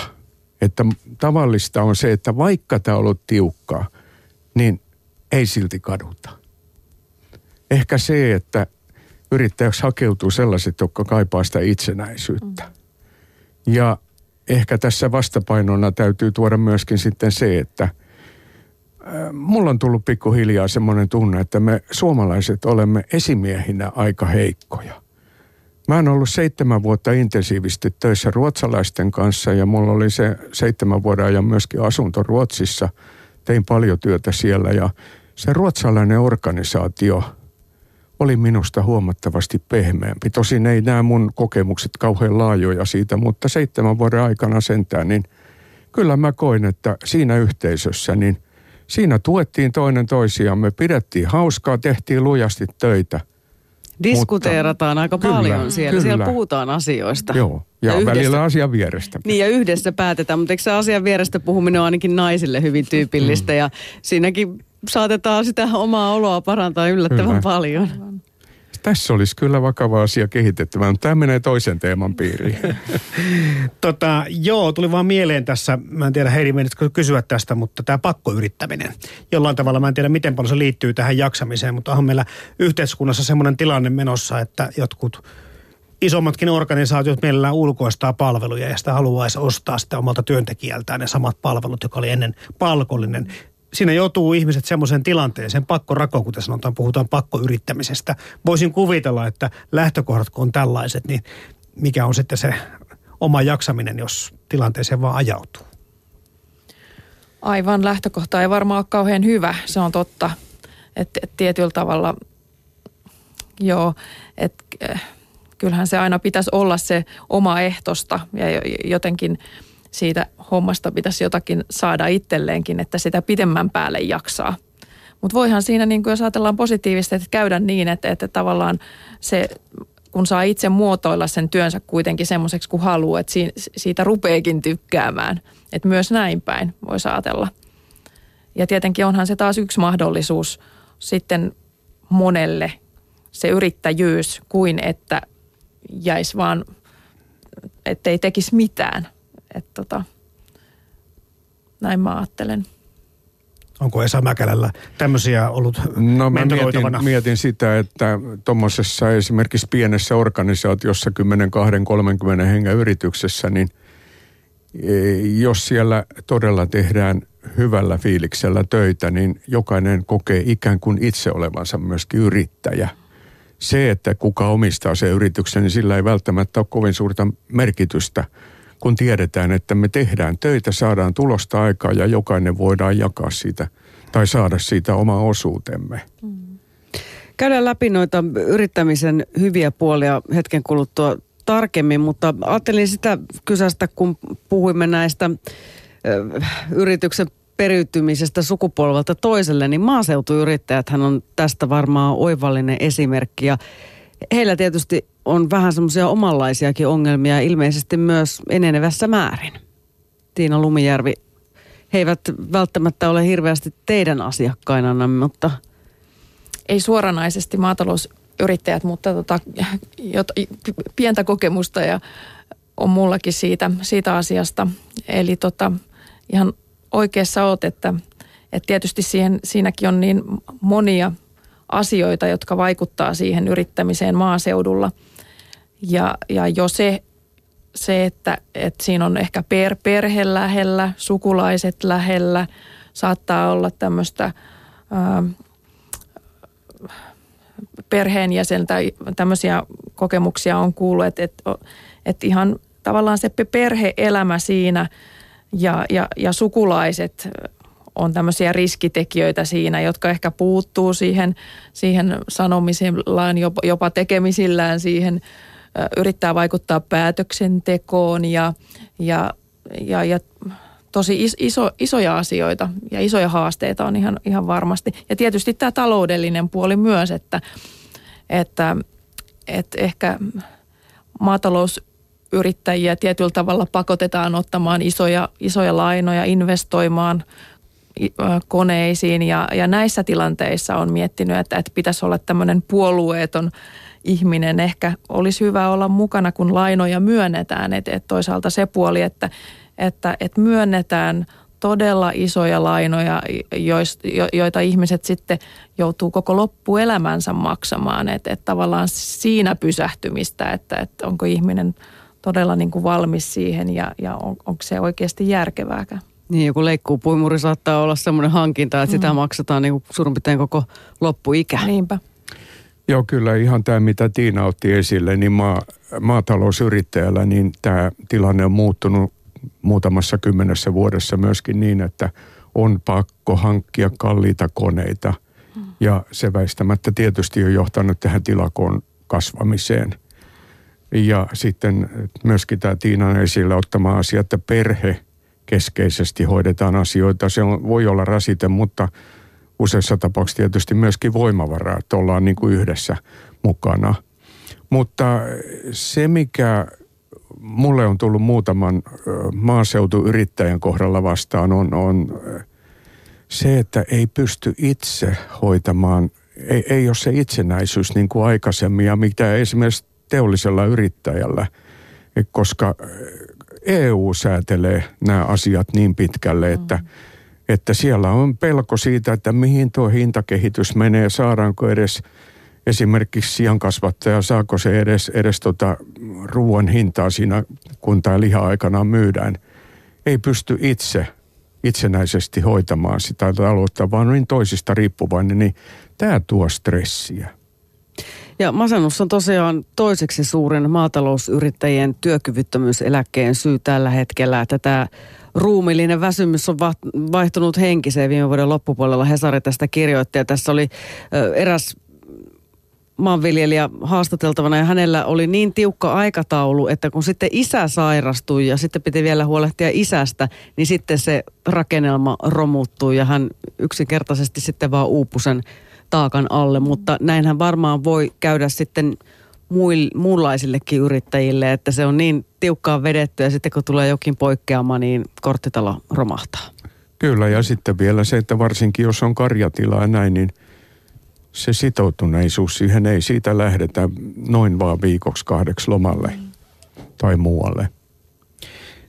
Että tavallista on se, että vaikka tämä on ollut tiukkaa, niin ei silti kaduta. Ehkä se, että yrittäjäksi hakeutuu sellaiset, jotka kaipaa sitä itsenäisyyttä. Ja ehkä tässä vastapainona täytyy tuoda myöskin sitten se, että – mulla on tullut pikkuhiljaa semmoinen tunne, että me suomalaiset olemme esimiehinä aika heikkoja. Mä oon ollut seitsemän vuotta intensiivisesti töissä ruotsalaisten kanssa ja mulla oli se seitsemän vuoden ajan myöskin asunto Ruotsissa. Tein paljon työtä siellä ja se ruotsalainen organisaatio oli minusta huomattavasti pehmeämpi. Tosin ei nämä mun kokemukset kauhean laajoja siitä, mutta seitsemän vuoden aikana sentään, niin kyllä mä koin, että siinä yhteisössä niin Siinä tuettiin toinen toisiamme, pidettiin hauskaa, tehtiin lujasti töitä. Diskuteerataan Mutta, aika kyllä, paljon siellä. Kyllä. Siellä puhutaan asioista. Joo, ja, ja yhdessä, välillä asian vierestä. Niin, ja yhdessä päätetään. Mutta eikö se asian vierestä puhuminen on ainakin naisille hyvin tyypillistä. Mm. Ja siinäkin saatetaan sitä omaa oloa parantaa yllättävän kyllä. paljon tässä olisi kyllä vakava asia kehitettävä, mutta tämä menee toisen teeman piiriin. [laughs] tota, joo, tuli vaan mieleen tässä, mä en tiedä Heidi menitkö kysyä tästä, mutta tämä pakkoyrittäminen. Jollain tavalla mä en tiedä miten paljon se liittyy tähän jaksamiseen, mutta on meillä yhteiskunnassa semmoinen tilanne menossa, että jotkut isommatkin organisaatiot mielellään ulkoistaa palveluja ja sitä haluaisi ostaa sitä omalta työntekijältään ne samat palvelut, joka oli ennen palkollinen siinä joutuu ihmiset semmoiseen tilanteeseen, pakkorako, kuten sanotaan, puhutaan pakkoyrittämisestä. Voisin kuvitella, että lähtökohdat kun on tällaiset, niin mikä on sitten se oma jaksaminen, jos tilanteeseen vaan ajautuu? Aivan, lähtökohta ei varmaan ole kauhean hyvä, se on totta. Että et tietyllä tavalla, joo, että äh, kyllähän se aina pitäisi olla se oma ehtosta ja jotenkin – siitä hommasta pitäisi jotakin saada itselleenkin, että sitä pidemmän päälle jaksaa. Mutta voihan siinä, niin jos ajatellaan positiivisesti, että käydä niin, että, että tavallaan se kun saa itse muotoilla sen työnsä kuitenkin semmoiseksi kuin haluaa, että siitä rupeekin tykkäämään. Että myös näin päin voisi ajatella. Ja tietenkin onhan se taas yksi mahdollisuus sitten monelle se yrittäjyys kuin että jäisi vaan, ettei tekisi mitään. Että tota, näin mä ajattelen. Onko Esa Mäkälällä tämmöisiä ollut No mä mietin, mietin sitä, että tuommoisessa esimerkiksi pienessä organisaatiossa 10, 20, 30 hengen yrityksessä, niin e, jos siellä todella tehdään hyvällä fiiliksellä töitä, niin jokainen kokee ikään kuin itse olevansa myöskin yrittäjä. Se, että kuka omistaa se yrityksen, niin sillä ei välttämättä ole kovin suurta merkitystä – kun tiedetään, että me tehdään töitä, saadaan tulosta aikaa ja jokainen voidaan jakaa siitä tai saada siitä oma osuutemme. Mm. Käydään läpi noita yrittämisen hyviä puolia hetken kuluttua tarkemmin, mutta ajattelin sitä kysästä, kun puhuimme näistä yrityksen periytymisestä sukupolvelta toiselle, niin maaseutuyrittäjät on tästä varmaan oivallinen esimerkki. Ja heillä tietysti on vähän semmoisia omanlaisiakin ongelmia, ilmeisesti myös enenevässä määrin. Tiina Lumijärvi, he eivät välttämättä ole hirveästi teidän asiakkaina, mutta... Ei suoranaisesti maatalousyrittäjät, mutta tota, jot, pientä kokemusta ja on mullakin siitä, siitä asiasta. Eli tota, ihan oikeassa oot, että, että tietysti siihen, siinäkin on niin monia asioita, jotka vaikuttaa siihen yrittämiseen maaseudulla. Ja, ja jo se, se että, että siinä on ehkä per, perhe lähellä, sukulaiset lähellä, saattaa olla tämmöistä perheenjäsentä, tämmöisiä kokemuksia on kuullut, että, että, että ihan tavallaan se perheelämä siinä ja, ja, ja sukulaiset on tämmöisiä riskitekijöitä siinä, jotka ehkä puuttuu siihen, siihen sanomisillaan, jopa, jopa tekemisillään siihen, yrittää vaikuttaa päätöksentekoon ja, ja, ja, ja tosi iso, isoja asioita ja isoja haasteita on ihan, ihan varmasti. Ja tietysti tämä taloudellinen puoli myös, että, että, että ehkä maatalousyrittäjiä tietyllä tavalla pakotetaan ottamaan isoja, isoja lainoja, investoimaan – koneisiin ja, ja näissä tilanteissa on miettinyt, että, että pitäisi olla tämmöinen puolueeton ihminen. Ehkä olisi hyvä olla mukana, kun lainoja myönnetään. Että, että toisaalta se puoli, että, että, että myönnetään todella isoja lainoja, joita ihmiset sitten joutuu koko loppuelämänsä maksamaan. Että, että tavallaan siinä pysähtymistä, että, että onko ihminen todella niin kuin valmis siihen ja, ja on, onko se oikeasti järkevääkään. Niin, joku leikkuupuimuri saattaa olla semmoinen hankinta, että mm. sitä maksetaan niin suurin piirtein koko loppuikä. Niinpä. Joo, kyllä ihan tämä, mitä Tiina otti esille, niin maa, maatalousyrittäjällä, niin tämä tilanne on muuttunut muutamassa kymmenessä vuodessa myöskin niin, että on pakko hankkia kalliita koneita. Mm. Ja se väistämättä tietysti on johtanut tähän tilakoon kasvamiseen. Ja sitten myöskin tämä Tiinan esille ottama asia, että perhe – keskeisesti hoidetaan asioita. Se on, voi olla rasite, mutta useissa tapauksissa tietysti myöskin voimavaraa, että ollaan niin kuin yhdessä mukana. Mutta se, mikä mulle on tullut muutaman maaseutuyrittäjän kohdalla vastaan, on, on se, että ei pysty itse hoitamaan, ei, ei ole se itsenäisyys niin kuin aikaisemmin ja mitä esimerkiksi teollisella yrittäjällä, koska EU säätelee nämä asiat niin pitkälle, että, mm. että siellä on pelko siitä, että mihin tuo hintakehitys menee, saadaanko edes esimerkiksi siankasvattaja, saako se edes, edes tota ruoan hintaa siinä, kun tämä liha aikanaan myydään. Ei pysty itse itsenäisesti hoitamaan sitä taloutta, vaan niin toisista riippuvainen, niin tämä tuo stressiä. Ja masennus on tosiaan toiseksi suurin maatalousyrittäjien työkyvyttömyyseläkkeen syy tällä hetkellä, että tämä ruumillinen väsymys on vaihtunut henkiseen viime vuoden loppupuolella. Hesari tästä kirjoitti ja tässä oli eräs maanviljelijä haastateltavana ja hänellä oli niin tiukka aikataulu, että kun sitten isä sairastui ja sitten piti vielä huolehtia isästä, niin sitten se rakennelma romuttui ja hän yksinkertaisesti sitten vaan uupui sen taakan alle. Mutta näinhän varmaan voi käydä sitten muunlaisillekin yrittäjille, että se on niin tiukkaan vedetty ja sitten kun tulee jokin poikkeama, niin korttitalo romahtaa. Kyllä ja sitten vielä se, että varsinkin jos on karjatila ja näin, niin se sitoutuneisuus siihen ei siitä lähdetä noin vaan viikoksi kahdeksi lomalle mm. tai muualle.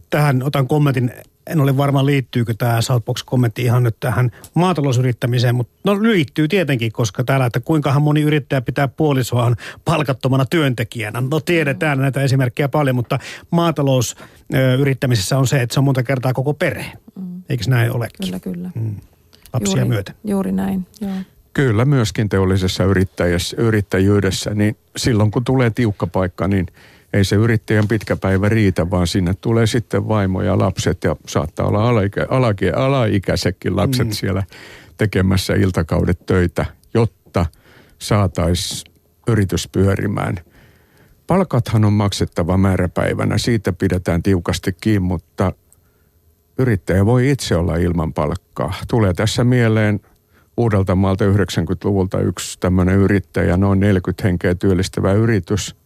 Tähän otan kommentin en ole varma liittyykö tämä Southbox-kommentti ihan nyt tähän maatalousyrittämiseen, mutta no liittyy tietenkin, koska täällä, että kuinkahan moni yrittäjä pitää puolisoaan palkattomana työntekijänä. No tiedetään näitä esimerkkejä paljon, mutta maatalousyrittämisessä on se, että se on monta kertaa koko perhe. Mm. Eikö näin olekin? Kyllä, kyllä. Mm. Lapsia juuri, myöten. Juuri näin, joo. Kyllä, myöskin teollisessa yrittäjyydessä, niin silloin kun tulee tiukka paikka, niin – ei se yrittäjän pitkä päivä riitä, vaan sinne tulee sitten vaimo ja lapset ja saattaa olla alaikä, alaikä, alaikäisetkin lapset mm. siellä tekemässä iltakaudet töitä, jotta saataisiin yritys pyörimään. Palkathan on maksettava määräpäivänä, siitä pidetään tiukasti kiinni, mutta yrittäjä voi itse olla ilman palkkaa. Tulee tässä mieleen Uudeltamaalta 90-luvulta yksi tämmöinen yrittäjä, noin 40 henkeä työllistävä yritys –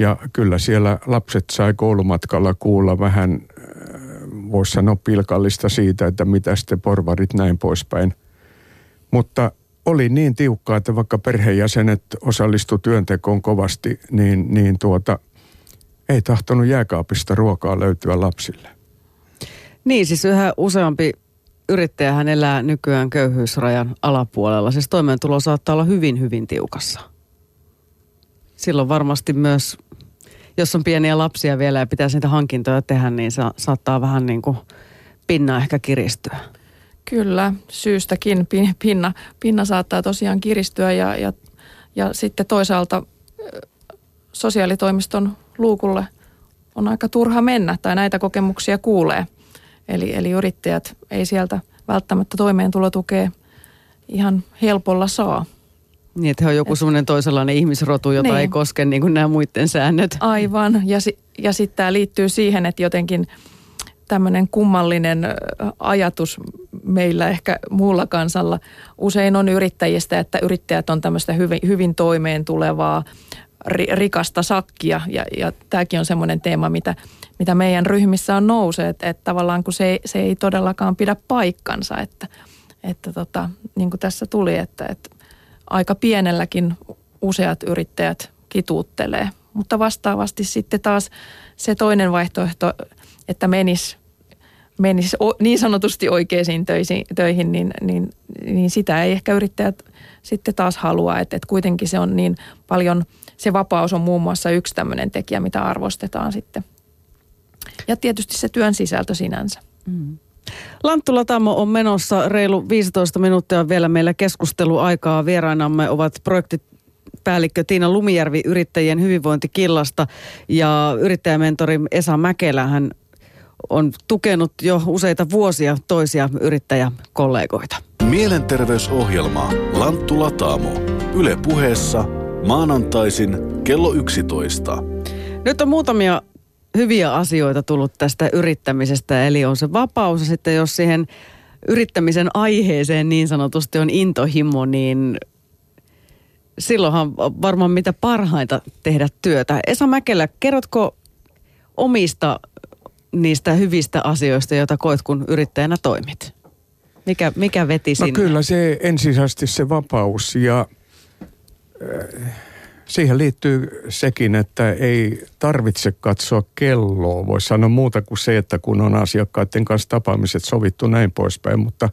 ja kyllä siellä lapset sai koulumatkalla kuulla vähän, äh, voisi sanoa pilkallista siitä, että mitä sitten porvarit näin poispäin. Mutta oli niin tiukkaa, että vaikka perheenjäsenet osallistu työntekoon kovasti, niin, niin tuota, ei tahtonut jääkaapista ruokaa löytyä lapsille. Niin, siis yhä useampi yrittäjähän elää nykyään köyhyysrajan alapuolella. Siis toimeentulo saattaa olla hyvin, hyvin tiukassa. Silloin varmasti myös jos on pieniä lapsia vielä ja pitäisi niitä hankintoja tehdä, niin se saattaa vähän niin kuin pinna ehkä kiristyä. Kyllä, syystäkin pinna, pinna saattaa tosiaan kiristyä ja, ja, ja sitten toisaalta sosiaalitoimiston luukulle on aika turha mennä tai näitä kokemuksia kuulee. Eli, eli yrittäjät ei sieltä välttämättä toimeentulotukea ihan helpolla saa. Niin, että he on joku semmoinen toisenlainen ihmisrotu, jota niin. ei koske niin kuin nämä muiden säännöt. Aivan, ja, si- ja sitten tämä liittyy siihen, että jotenkin tämmöinen kummallinen ajatus meillä ehkä muulla kansalla usein on yrittäjistä, että yrittäjät on tämmöistä hyvin, hyvin toimeen tulevaa ri, rikasta sakkia. Ja, ja tämäkin on semmoinen teema, mitä, mitä meidän ryhmissä on nousee, että, että tavallaan kun se, se ei todellakaan pidä paikkansa, että, että tota, niin kuin tässä tuli, että, että aika pienelläkin useat yrittäjät kituuttelee. Mutta vastaavasti sitten taas se toinen vaihtoehto, että menis, menis niin sanotusti oikeisiin töihin, niin, niin, niin sitä ei ehkä yrittäjät sitten taas halua. Että, että kuitenkin se on niin paljon, se vapaus on muun muassa yksi tämmöinen tekijä, mitä arvostetaan sitten. Ja tietysti se työn sisältö sinänsä. Mm. Lanttula Tammo on menossa reilu 15 minuuttia vielä meillä keskusteluaikaa. Vierainamme ovat projektit päällikkö Tiina Lumijärvi yrittäjien hyvinvointikillasta ja yrittäjämentori Esa Mäkelä. Hän on tukenut jo useita vuosia toisia yrittäjäkollegoita. Mielenterveysohjelma Lanttula Taamo. Yle puheessa maanantaisin kello 11. Nyt on muutamia hyviä asioita tullut tästä yrittämisestä, eli on se vapaus ja sitten jos siihen yrittämisen aiheeseen niin sanotusti on intohimo, niin silloinhan varmaan mitä parhainta tehdä työtä. Esa Mäkelä, kerrotko omista niistä hyvistä asioista, joita koet, kun yrittäjänä toimit? Mikä, mikä veti sinne? No kyllä se ensisijaisesti se vapaus ja... Äh, siihen liittyy sekin, että ei tarvitse katsoa kelloa. Voisi sanoa muuta kuin se, että kun on asiakkaiden kanssa tapaamiset sovittu näin poispäin, mutta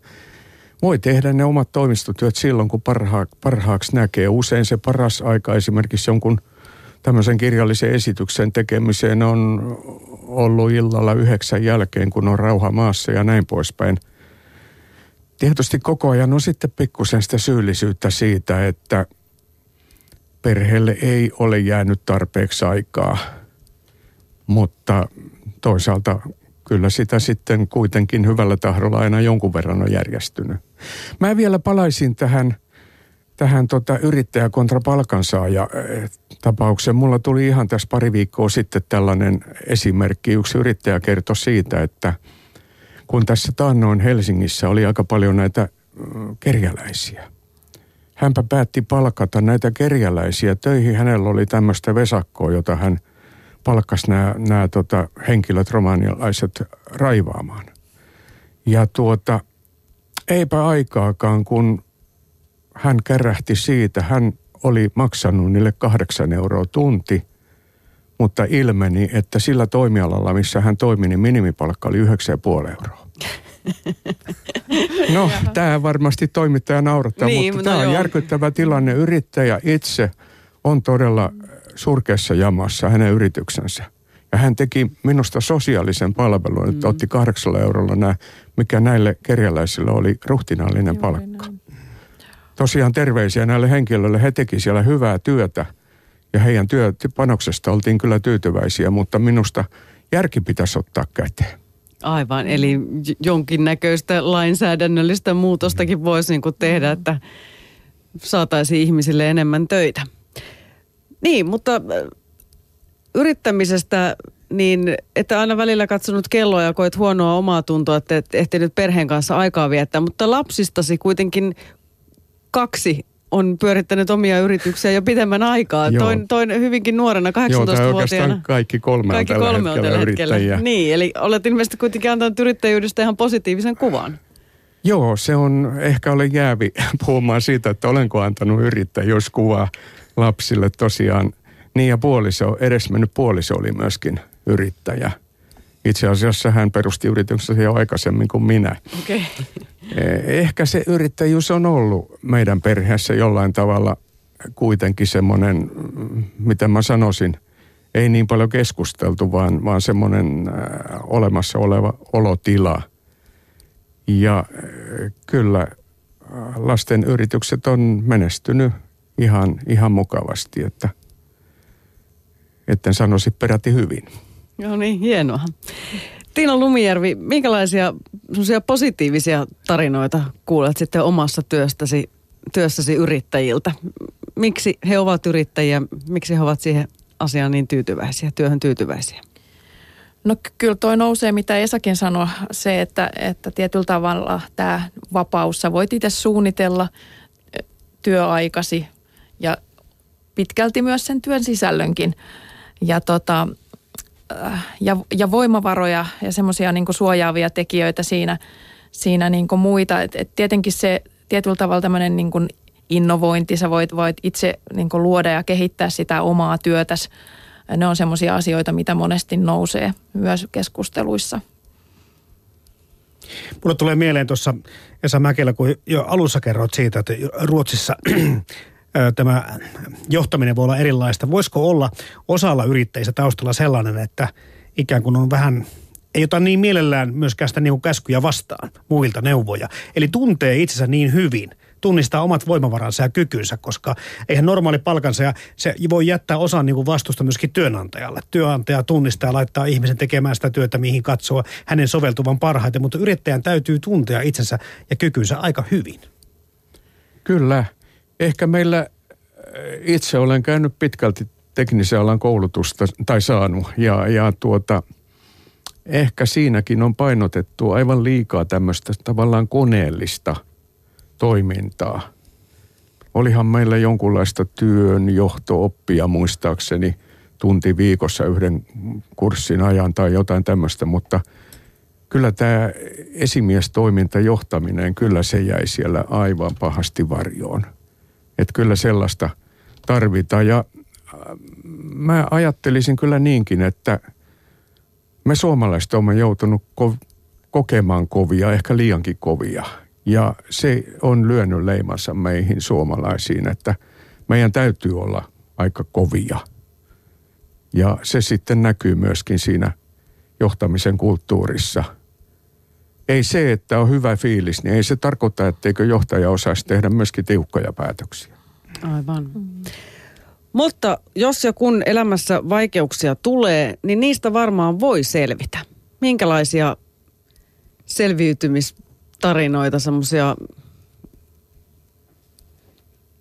voi tehdä ne omat toimistotyöt silloin, kun parha, parhaaksi näkee. Usein se paras aika esimerkiksi jonkun tämmöisen kirjallisen esityksen tekemiseen on ollut illalla yhdeksän jälkeen, kun on rauha maassa ja näin poispäin. Tietysti koko ajan on sitten pikkusen sitä syyllisyyttä siitä, että perheelle ei ole jäänyt tarpeeksi aikaa, mutta toisaalta kyllä sitä sitten kuitenkin hyvällä tahdolla aina jonkun verran on järjestynyt. Mä vielä palaisin tähän tähän tota yrittäjä kontra palkansaaja eh, tapaukseen. Mulla tuli ihan tässä pari viikkoa sitten tällainen esimerkki. Yksi yrittäjä kertoi siitä, että kun tässä taannoin Helsingissä oli aika paljon näitä mm, kerjäläisiä. Hänpä päätti palkata näitä kerjäläisiä töihin. Hänellä oli tämmöistä vesakkoa, jota hän palkkasi nämä, nämä tota, henkilöt, romanialaiset, raivaamaan. Ja tuota, eipä aikaakaan, kun hän kärähti siitä, hän oli maksanut niille kahdeksan euroa tunti, mutta ilmeni, että sillä toimialalla, missä hän toimi, niin minimipalkka oli 9,5 euroa. [laughs] No, tämä varmasti toimittaja naurattaa, niin, mutta no tämä on joo. järkyttävä tilanne. Yrittäjä itse on todella surkeassa jamassa hänen yrityksensä. Ja hän teki minusta sosiaalisen palvelun, mm. että otti kahdeksalla eurolla nämä, mikä näille kerjäläisille oli ruhtinaallinen Juuri palkka. Näin. Tosiaan terveisiä näille henkilöille. He teki siellä hyvää työtä ja heidän työpanoksesta oltiin kyllä tyytyväisiä, mutta minusta järki pitäisi ottaa käteen. Aivan, eli jonkinnäköistä lainsäädännöllistä muutostakin voisi niin tehdä, että saataisiin ihmisille enemmän töitä. Niin, mutta äh, yrittämisestä, niin että aina välillä katsonut kelloa ja koet huonoa omaa tuntoa, että et ehtinyt perheen kanssa aikaa viettää, mutta lapsistasi kuitenkin kaksi on pyörittänyt omia yrityksiä jo pitemmän aikaa. Toin, toin hyvinkin nuorena, 18-vuotiaana. Joo, kaikki kolme kaikki on tällä kolme hetkellä, on tällä hetkellä Niin, eli olet ilmeisesti kuitenkin antanut yrittäjyydestä ihan positiivisen kuvan. Joo, se on, ehkä olen jäävi [laughs] puhumaan siitä, että olenko antanut yrittäjyyskuvaa lapsille tosiaan. Niin ja puoliso, edesmennyt puoliso oli myöskin yrittäjä. Itse asiassa hän perusti yrityksensä jo aikaisemmin kuin minä. Okay. Ehkä se yrittäjyys on ollut meidän perheessä jollain tavalla kuitenkin semmoinen, mitä mä sanoisin, ei niin paljon keskusteltu, vaan, vaan semmoinen äh, olemassa oleva olotila. Ja äh, kyllä äh, lasten yritykset on menestynyt ihan, ihan mukavasti, että etten sanoisi peräti hyvin. No niin, hienoa. Tiina Lumijärvi, minkälaisia positiivisia tarinoita kuulet sitten omassa työstäsi, työssäsi yrittäjiltä? Miksi he ovat yrittäjiä, miksi he ovat siihen asiaan niin tyytyväisiä, työhön tyytyväisiä? No kyllä toi nousee, mitä Esakin sanoi, se, että, että tietyllä tavalla tämä vapaus, sä voit itse suunnitella työaikasi ja pitkälti myös sen työn sisällönkin. Ja tota, ja, ja voimavaroja ja semmoisia niin suojaavia tekijöitä siinä, siinä niin muita. Et, et tietenkin se tietyllä tavalla tämmöinen niin innovointi, sä voit, voit itse niin luoda ja kehittää sitä omaa työtäsi. Ne on semmoisia asioita, mitä monesti nousee myös keskusteluissa. Mulle tulee mieleen tuossa Esa Mäkelä, kun jo alussa kerroit siitä, että Ruotsissa tämä johtaminen voi olla erilaista. Voisiko olla osalla yrittäjistä taustalla sellainen, että ikään kuin on vähän ei ota niin mielellään myöskään sitä niin käskyjä vastaan, muilta neuvoja. Eli tuntee itsensä niin hyvin, tunnistaa omat voimavaransa ja kykynsä, koska eihän normaali palkansa ja se voi jättää osan niin kuin myöskin työnantajalle. Työnantaja tunnistaa ja laittaa ihmisen tekemään sitä työtä, mihin katsoo hänen soveltuvan parhaiten, mutta yrittäjän täytyy tuntea itsensä ja kykynsä aika hyvin. Kyllä ehkä meillä äh, itse olen käynyt pitkälti teknisen alan koulutusta tai saanut ja, ja tuota, ehkä siinäkin on painotettu aivan liikaa tämmöistä tavallaan koneellista toimintaa. Olihan meillä jonkunlaista työn johto-oppia muistaakseni tunti viikossa yhden kurssin ajan tai jotain tämmöistä, mutta kyllä tämä esimiestoiminta, johtaminen, kyllä se jäi siellä aivan pahasti varjoon. Että kyllä sellaista tarvitaan. Ja äh, mä ajattelisin kyllä niinkin, että me suomalaiset olemme joutunut ko- kokemaan kovia, ehkä liiankin kovia. Ja se on lyönyt leimansa meihin suomalaisiin, että meidän täytyy olla aika kovia. Ja se sitten näkyy myöskin siinä johtamisen kulttuurissa. Ei se, että on hyvä fiilis, niin ei se tarkoita, etteikö johtaja osaisi tehdä myöskin tiukkoja päätöksiä. Aivan. Mutta jos ja kun elämässä vaikeuksia tulee, niin niistä varmaan voi selvitä. Minkälaisia selviytymistarinoita, semmoisia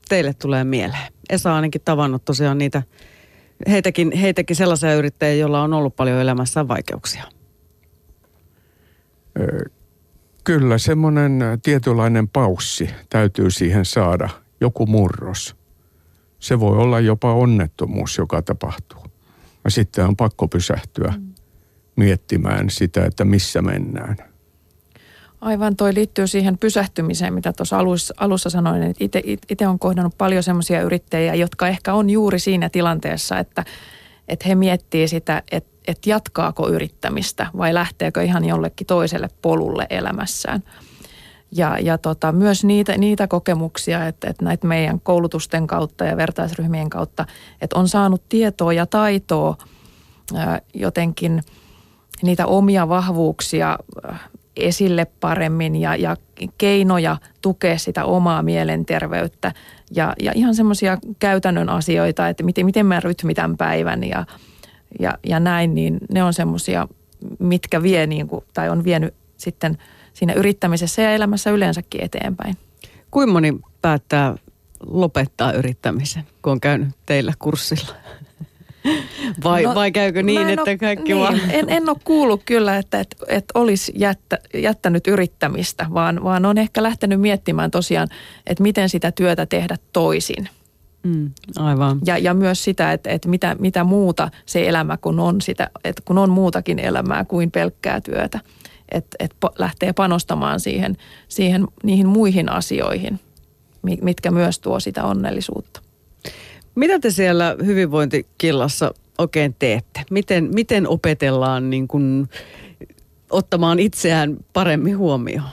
teille tulee mieleen? Esa on ainakin tavannut tosiaan niitä, heitäkin, heitäkin sellaisia yrittäjiä, joilla on ollut paljon elämässään vaikeuksia. Kyllä, semmoinen tietynlainen paussi täytyy siihen saada, joku murros. Se voi olla jopa onnettomuus, joka tapahtuu. Ja sitten on pakko pysähtyä mm. miettimään sitä, että missä mennään. Aivan, toi liittyy siihen pysähtymiseen, mitä tuossa alussa, alussa sanoin, että itse olen kohdannut paljon semmoisia yrittäjiä, jotka ehkä on juuri siinä tilanteessa, että, että he miettii sitä, että, että jatkaako yrittämistä vai lähteekö ihan jollekin toiselle polulle elämässään. Ja, ja tota, myös niitä, niitä kokemuksia, että, että näitä meidän koulutusten kautta ja vertaisryhmien kautta, että on saanut tietoa ja taitoa jotenkin niitä omia vahvuuksia esille paremmin ja, ja keinoja tukea sitä omaa mielenterveyttä ja, ja ihan semmoisia käytännön asioita, että miten, miten mä rytmitän päivän ja, ja, ja näin, niin ne on semmoisia, mitkä vie niin kuin, tai on vienyt sitten siinä yrittämisessä ja elämässä yleensäkin eteenpäin. Kuinka moni päättää lopettaa yrittämisen, kun on käynyt teillä kurssilla? [laughs] Vai, no, vai käykö niin, että ole, kaikki niin, vaan... En, en ole kuullut kyllä, että, että, että olisi jättä, jättänyt yrittämistä, vaan, vaan on ehkä lähtenyt miettimään tosiaan, että miten sitä työtä tehdä toisin. Mm, aivan. Ja, ja myös sitä, että, että mitä, mitä muuta se elämä, kun on, sitä, että kun on muutakin elämää kuin pelkkää työtä. Että, että lähtee panostamaan siihen, siihen, niihin muihin asioihin, mitkä myös tuo sitä onnellisuutta. Mitä te siellä hyvinvointikillassa oikein teette? Miten, miten opetellaan niin kuin, ottamaan itseään paremmin huomioon?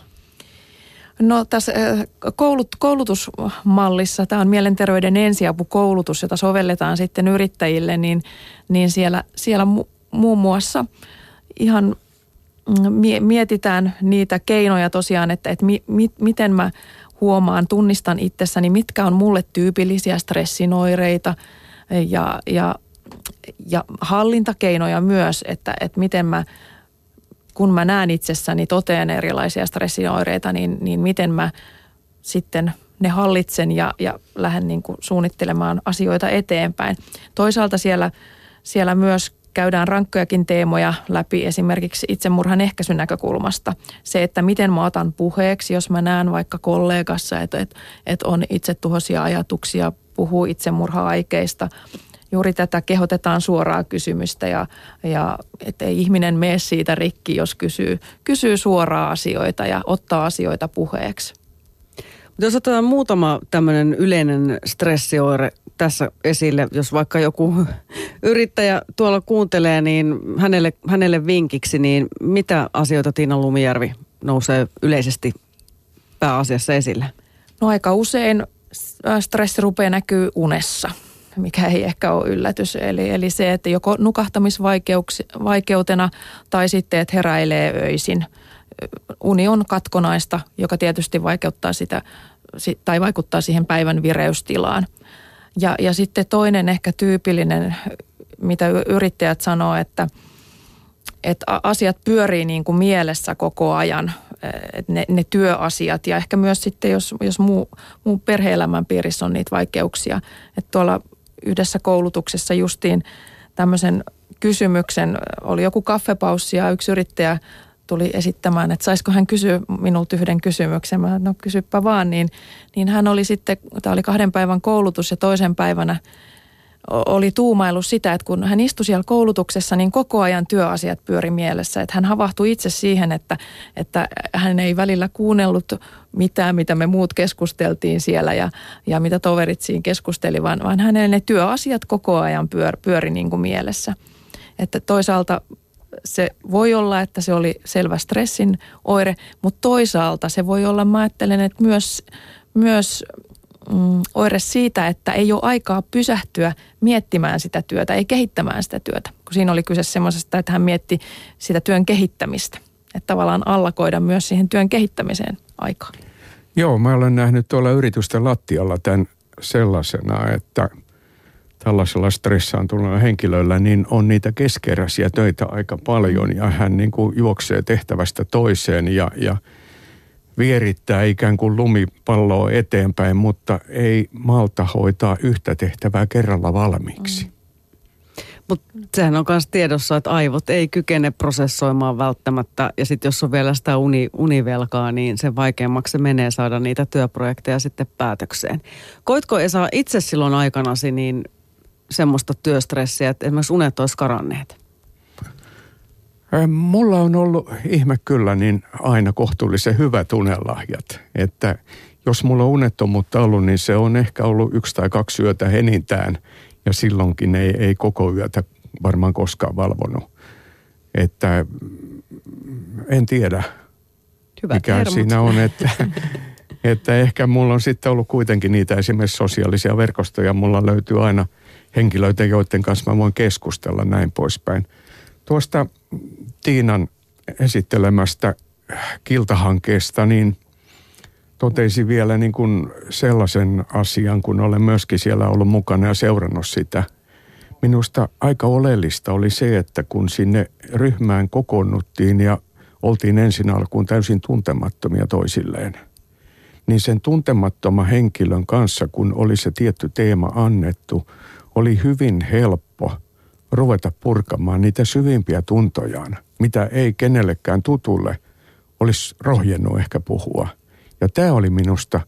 No tässä äh, koulut, koulutusmallissa, tämä on mielenterveyden ensiapukoulutus, jota sovelletaan sitten yrittäjille, niin, niin siellä, siellä mu, muun muassa ihan mm, mietitään niitä keinoja tosiaan, että, että mi, mi, miten mä huomaan, tunnistan itsessäni, mitkä on mulle tyypillisiä stressinoireita ja, ja, ja hallintakeinoja myös, että, että miten mä, kun mä näen itsessäni toteen erilaisia stressinoireita, niin, niin miten mä sitten ne hallitsen ja, ja lähden niin kuin suunnittelemaan asioita eteenpäin. Toisaalta siellä, siellä myös käydään rankkojakin teemoja läpi esimerkiksi itsemurhan ehkäisyn näkökulmasta. Se, että miten mä otan puheeksi, jos mä näen vaikka kollegassa, että, että, että on itsetuhoisia ajatuksia, puhuu itsemurha-aikeista. Juuri tätä kehotetaan suoraa kysymystä ja, ja ei ihminen mene siitä rikki, jos kysyy, kysyy suoraa asioita ja ottaa asioita puheeksi. Jos otetaan muutama tämmöinen yleinen stressioire tässä esille, jos vaikka joku [laughs] yrittäjä tuolla kuuntelee, niin hänelle, hänelle vinkiksi, niin mitä asioita Tiina Lumijärvi nousee yleisesti pääasiassa esille? No aika usein stressi rupeaa näkyy unessa, mikä ei ehkä ole yllätys. Eli, eli se, että joko nukahtamisvaikeutena tai sitten, että heräilee öisin. Uni on katkonaista, joka tietysti vaikeuttaa sitä tai vaikuttaa siihen päivän vireystilaan. Ja, ja sitten toinen ehkä tyypillinen, mitä yrittäjät sanoo, että, että asiat pyörii niin kuin mielessä koko ajan, ne, ne työasiat ja ehkä myös sitten, jos, jos muu, muu perhe-elämän piirissä on niitä vaikeuksia. Että tuolla yhdessä koulutuksessa justiin tämmöisen kysymyksen, oli joku kaffepaussi ja yksi yrittäjä tuli esittämään, että saisiko hän kysyä minulta yhden kysymyksen. Mä no kysypä vaan, niin, niin hän oli sitten, tämä oli kahden päivän koulutus ja toisen päivänä oli tuumailu sitä, että kun hän istui siellä koulutuksessa, niin koko ajan työasiat pyöri mielessä. Että hän havahtui itse siihen, että, että hän ei välillä kuunnellut mitään, mitä me muut keskusteltiin siellä ja, ja mitä toverit siinä keskusteli, vaan, vaan hänelle ne työasiat koko ajan pyör, pyöri niin kuin mielessä. Että toisaalta se voi olla, että se oli selvä stressin oire, mutta toisaalta se voi olla, mä ajattelen, että myös, myös mm, oire siitä, että ei ole aikaa pysähtyä miettimään sitä työtä, ei kehittämään sitä työtä. Kun siinä oli kyse semmoisesta, että hän mietti sitä työn kehittämistä. Että tavallaan allakoida myös siihen työn kehittämiseen aikaa. Joo, mä olen nähnyt tuolla yritysten lattialla tämän sellaisena, että – tällaisella stressaantuneella henkilöllä, niin on niitä keskeräisiä töitä aika paljon ja hän niin kuin juoksee tehtävästä toiseen ja, ja vierittää ikään kuin lumipalloa eteenpäin, mutta ei malta hoitaa yhtä tehtävää kerralla valmiiksi. Mm. Mutta sehän on myös tiedossa, että aivot ei kykene prosessoimaan välttämättä. Ja sitten jos on vielä sitä uni, univelkaa, niin sen vaikeammaksi se menee saada niitä työprojekteja sitten päätökseen. Koitko Esa itse silloin aikanasi niin semmoista työstressiä, että esimerkiksi unet olisi karanneet? Mulla on ollut ihme kyllä niin aina kohtuullisen hyvät unelahjat, että jos mulla on unettomuutta ollut, niin se on ehkä ollut yksi tai kaksi yötä enintään ja silloinkin ei, ei koko yötä varmaan koskaan valvonut. Että en tiedä, Hyvät mikä hermot. siinä on, että, [laughs] että ehkä mulla on sitten ollut kuitenkin niitä esimerkiksi sosiaalisia verkostoja. Mulla löytyy aina henkilöitä, joiden kanssa mä voin keskustella näin poispäin. Tuosta Tiinan esittelemästä kiltahankkeesta, niin totesin vielä niin kuin sellaisen asian, kun olen myöskin siellä ollut mukana ja seurannut sitä. Minusta aika oleellista oli se, että kun sinne ryhmään kokoonnuttiin ja oltiin ensin alkuun täysin tuntemattomia toisilleen, niin sen tuntemattoman henkilön kanssa, kun oli se tietty teema annettu, oli hyvin helppo ruveta purkamaan niitä syvimpiä tuntojaan, mitä ei kenellekään tutulle olisi rohjennut ehkä puhua. Ja tämä oli minusta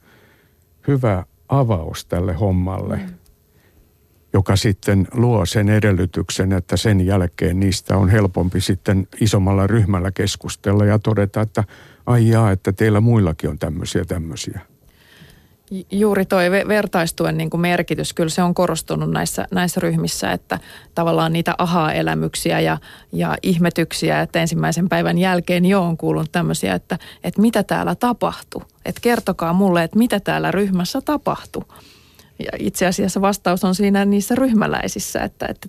hyvä avaus tälle hommalle, mm. joka sitten luo sen edellytyksen, että sen jälkeen niistä on helpompi sitten isommalla ryhmällä keskustella ja todeta, että ai jaa, että teillä muillakin on tämmöisiä tämmöisiä. Juuri tuo vertaistuen niin kuin merkitys, kyllä se on korostunut näissä, näissä ryhmissä, että tavallaan niitä aha-elämyksiä ja, ja ihmetyksiä, että ensimmäisen päivän jälkeen jo on kuulunut tämmöisiä, että, että mitä täällä tapahtuu. Että kertokaa mulle, että mitä täällä ryhmässä tapahtuu. Ja itse asiassa vastaus on siinä niissä ryhmäläisissä, että, että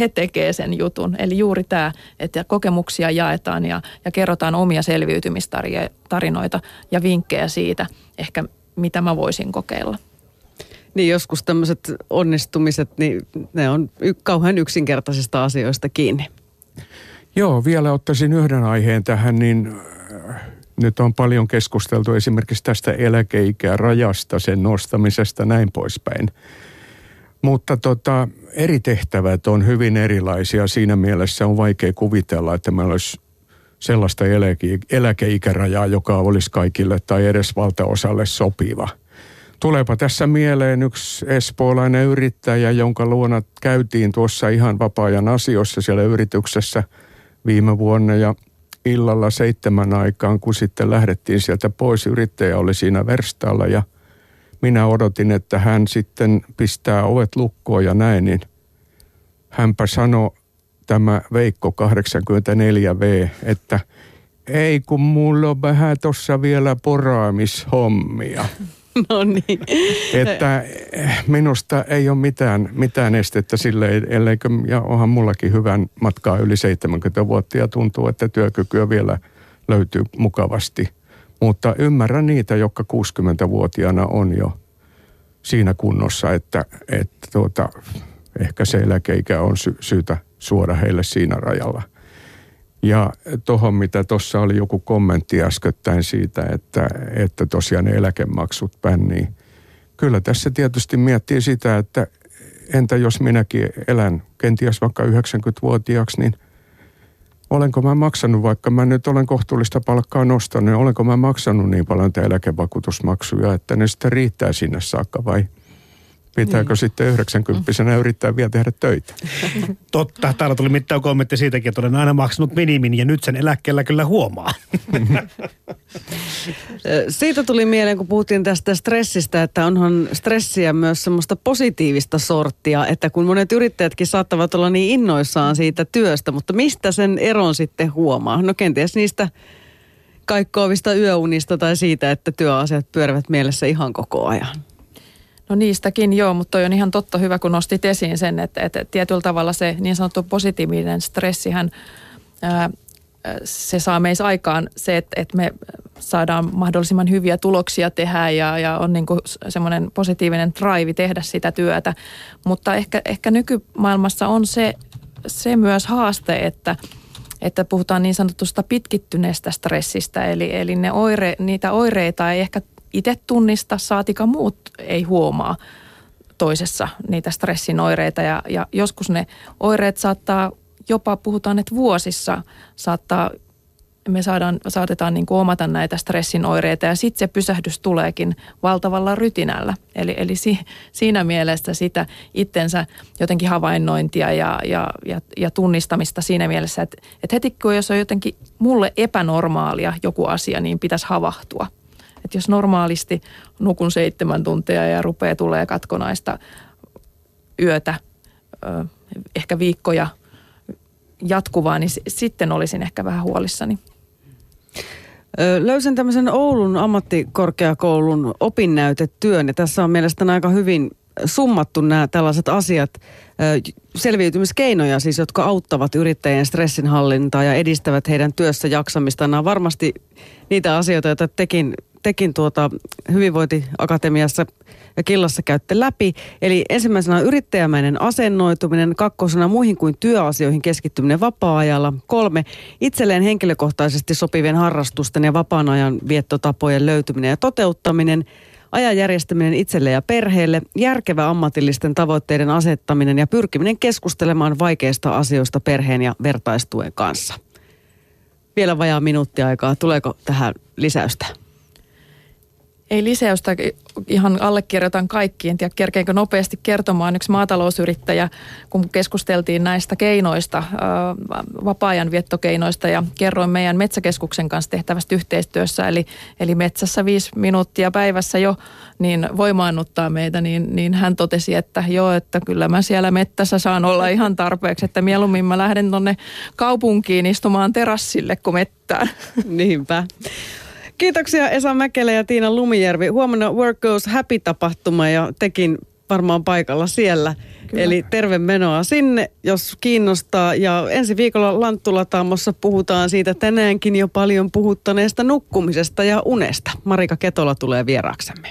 he tekee sen jutun. Eli juuri tämä, että kokemuksia jaetaan ja, ja kerrotaan omia selviytymistarinoita ja vinkkejä siitä, ehkä mitä mä voisin kokeilla. Niin joskus tämmöiset onnistumiset, niin ne on y- kauhean yksinkertaisista asioista kiinni. Joo, vielä ottaisin yhden aiheen tähän, niin äh, nyt on paljon keskusteltu esimerkiksi tästä eläkeikärajasta, sen nostamisesta näin poispäin. Mutta tota, eri tehtävät on hyvin erilaisia. Siinä mielessä on vaikea kuvitella, että meillä olisi sellaista eläke- eläkeikärajaa, joka olisi kaikille tai edes valtaosalle sopiva. Tuleepa tässä mieleen yksi espoolainen yrittäjä, jonka luona käytiin tuossa ihan vapaa-ajan asioissa siellä yrityksessä viime vuonna ja illalla seitsemän aikaan, kun sitten lähdettiin sieltä pois, yrittäjä oli siinä verstaalla ja minä odotin, että hän sitten pistää ovet lukkoon ja näin, niin hänpä sanoi tämä Veikko 84V, että ei kun mulla on vähän tuossa vielä poraamishommia. [laughs] No niin. Että minusta ei ole mitään, mitään estettä sille, elleikö, ja onhan mullakin hyvän matkaa yli 70 vuotta ja tuntuu, että työkykyä vielä löytyy mukavasti. Mutta ymmärrän niitä, jotka 60-vuotiaana on jo siinä kunnossa, että, että tuota, ehkä se eläkeikä on sy- syytä suoda heille siinä rajalla. Ja tuohon, mitä tuossa oli joku kommentti äskettäin siitä, että, että tosiaan ne eläkemaksut pännii. Kyllä tässä tietysti miettii sitä, että entä jos minäkin elän kenties vaikka 90-vuotiaaksi, niin olenko mä maksanut, vaikka mä nyt olen kohtuullista palkkaa nostanut, niin olenko mä maksanut niin paljon eläkevakuutusmaksuja, että ne sitten riittää sinne saakka vai – Pitääkö niin. sitten 90 yrittää vielä tehdä töitä? [laughs] Totta. Täällä tuli mitään kommentti siitäkin, että olen aina maksanut minimin ja nyt sen eläkkeellä kyllä huomaa. [laughs] Siitä tuli mieleen, kun puhuttiin tästä stressistä, että onhan stressiä myös semmoista positiivista sorttia, että kun monet yrittäjätkin saattavat olla niin innoissaan siitä työstä, mutta mistä sen eron sitten huomaa? No kenties niistä kaikkoavista yöunista tai siitä, että työasiat pyörivät mielessä ihan koko ajan. No niistäkin joo, mutta toi on ihan totta hyvä, kun nostit esiin sen, että, että tietyllä tavalla se niin sanottu positiivinen stressihän, ää, se saa meissä aikaan se, että, että me saadaan mahdollisimman hyviä tuloksia tehdä ja, ja on niin kuin semmoinen positiivinen drive tehdä sitä työtä. Mutta ehkä, ehkä nykymaailmassa on se, se myös haaste, että, että puhutaan niin sanotusta pitkittyneestä stressistä, eli, eli ne oire, niitä oireita ei ehkä itse tunnista, saatika muut ei huomaa toisessa niitä stressin oireita ja, ja joskus ne oireet saattaa jopa puhutaan, että vuosissa saattaa me saadaan, saatetaan niin kuin omata näitä stressin oireita ja sitten se pysähdys tuleekin valtavalla rytinällä. Eli, eli si, siinä mielessä sitä itsensä jotenkin havainnointia ja, ja, ja, ja tunnistamista siinä mielessä, että, että heti kun jos on jotenkin mulle epänormaalia joku asia, niin pitäisi havahtua. Että jos normaalisti nukun seitsemän tuntia ja rupeaa tulee katkonaista yötä, ehkä viikkoja jatkuvaa, niin sitten olisin ehkä vähän huolissani. Löysin tämmöisen Oulun ammattikorkeakoulun opinnäytetyön ja tässä on mielestäni aika hyvin summattu nämä tällaiset asiat, selviytymiskeinoja siis, jotka auttavat yrittäjien stressinhallintaa ja edistävät heidän työssä jaksamista. Nämä on varmasti niitä asioita, joita tekin, tekin tuota hyvinvointiakatemiassa ja killassa käytte läpi. Eli ensimmäisenä yrittäjämäinen asennoituminen, kakkosena muihin kuin työasioihin keskittyminen vapaa-ajalla, kolme itselleen henkilökohtaisesti sopivien harrastusten ja vapaan ajan viettotapojen löytyminen ja toteuttaminen, ajan järjestäminen itselle ja perheelle, järkevä ammatillisten tavoitteiden asettaminen ja pyrkiminen keskustelemaan vaikeista asioista perheen ja vertaistuen kanssa. Vielä vajaa minuutti aikaa. Tuleeko tähän lisäystä? Ei lisäystä, ihan allekirjoitan kaikkiin. En tiedä, kerkeenkö nopeasti kertomaan. Yksi maatalousyrittäjä, kun keskusteltiin näistä keinoista, vapaa-ajan viettokeinoista ja kerroin meidän metsäkeskuksen kanssa tehtävästä yhteistyössä. Eli, eli metsässä viisi minuuttia päivässä jo niin voimaannuttaa meitä, niin, niin hän totesi, että joo, että kyllä mä siellä mettässä saan olla ihan tarpeeksi, että mieluummin mä lähden tonne kaupunkiin istumaan terassille kuin mettään. Niinpä. Kiitoksia Esa Mäkelä ja Tiina Lumijärvi. Huomenna Work Goes Happy-tapahtuma ja tekin varmaan paikalla siellä. Kyllä. Eli terve menoa sinne, jos kiinnostaa. Ja ensi viikolla Lanttulataamossa puhutaan siitä tänäänkin jo paljon puhuttaneesta nukkumisesta ja unesta. Marika Ketola tulee vieraksemme.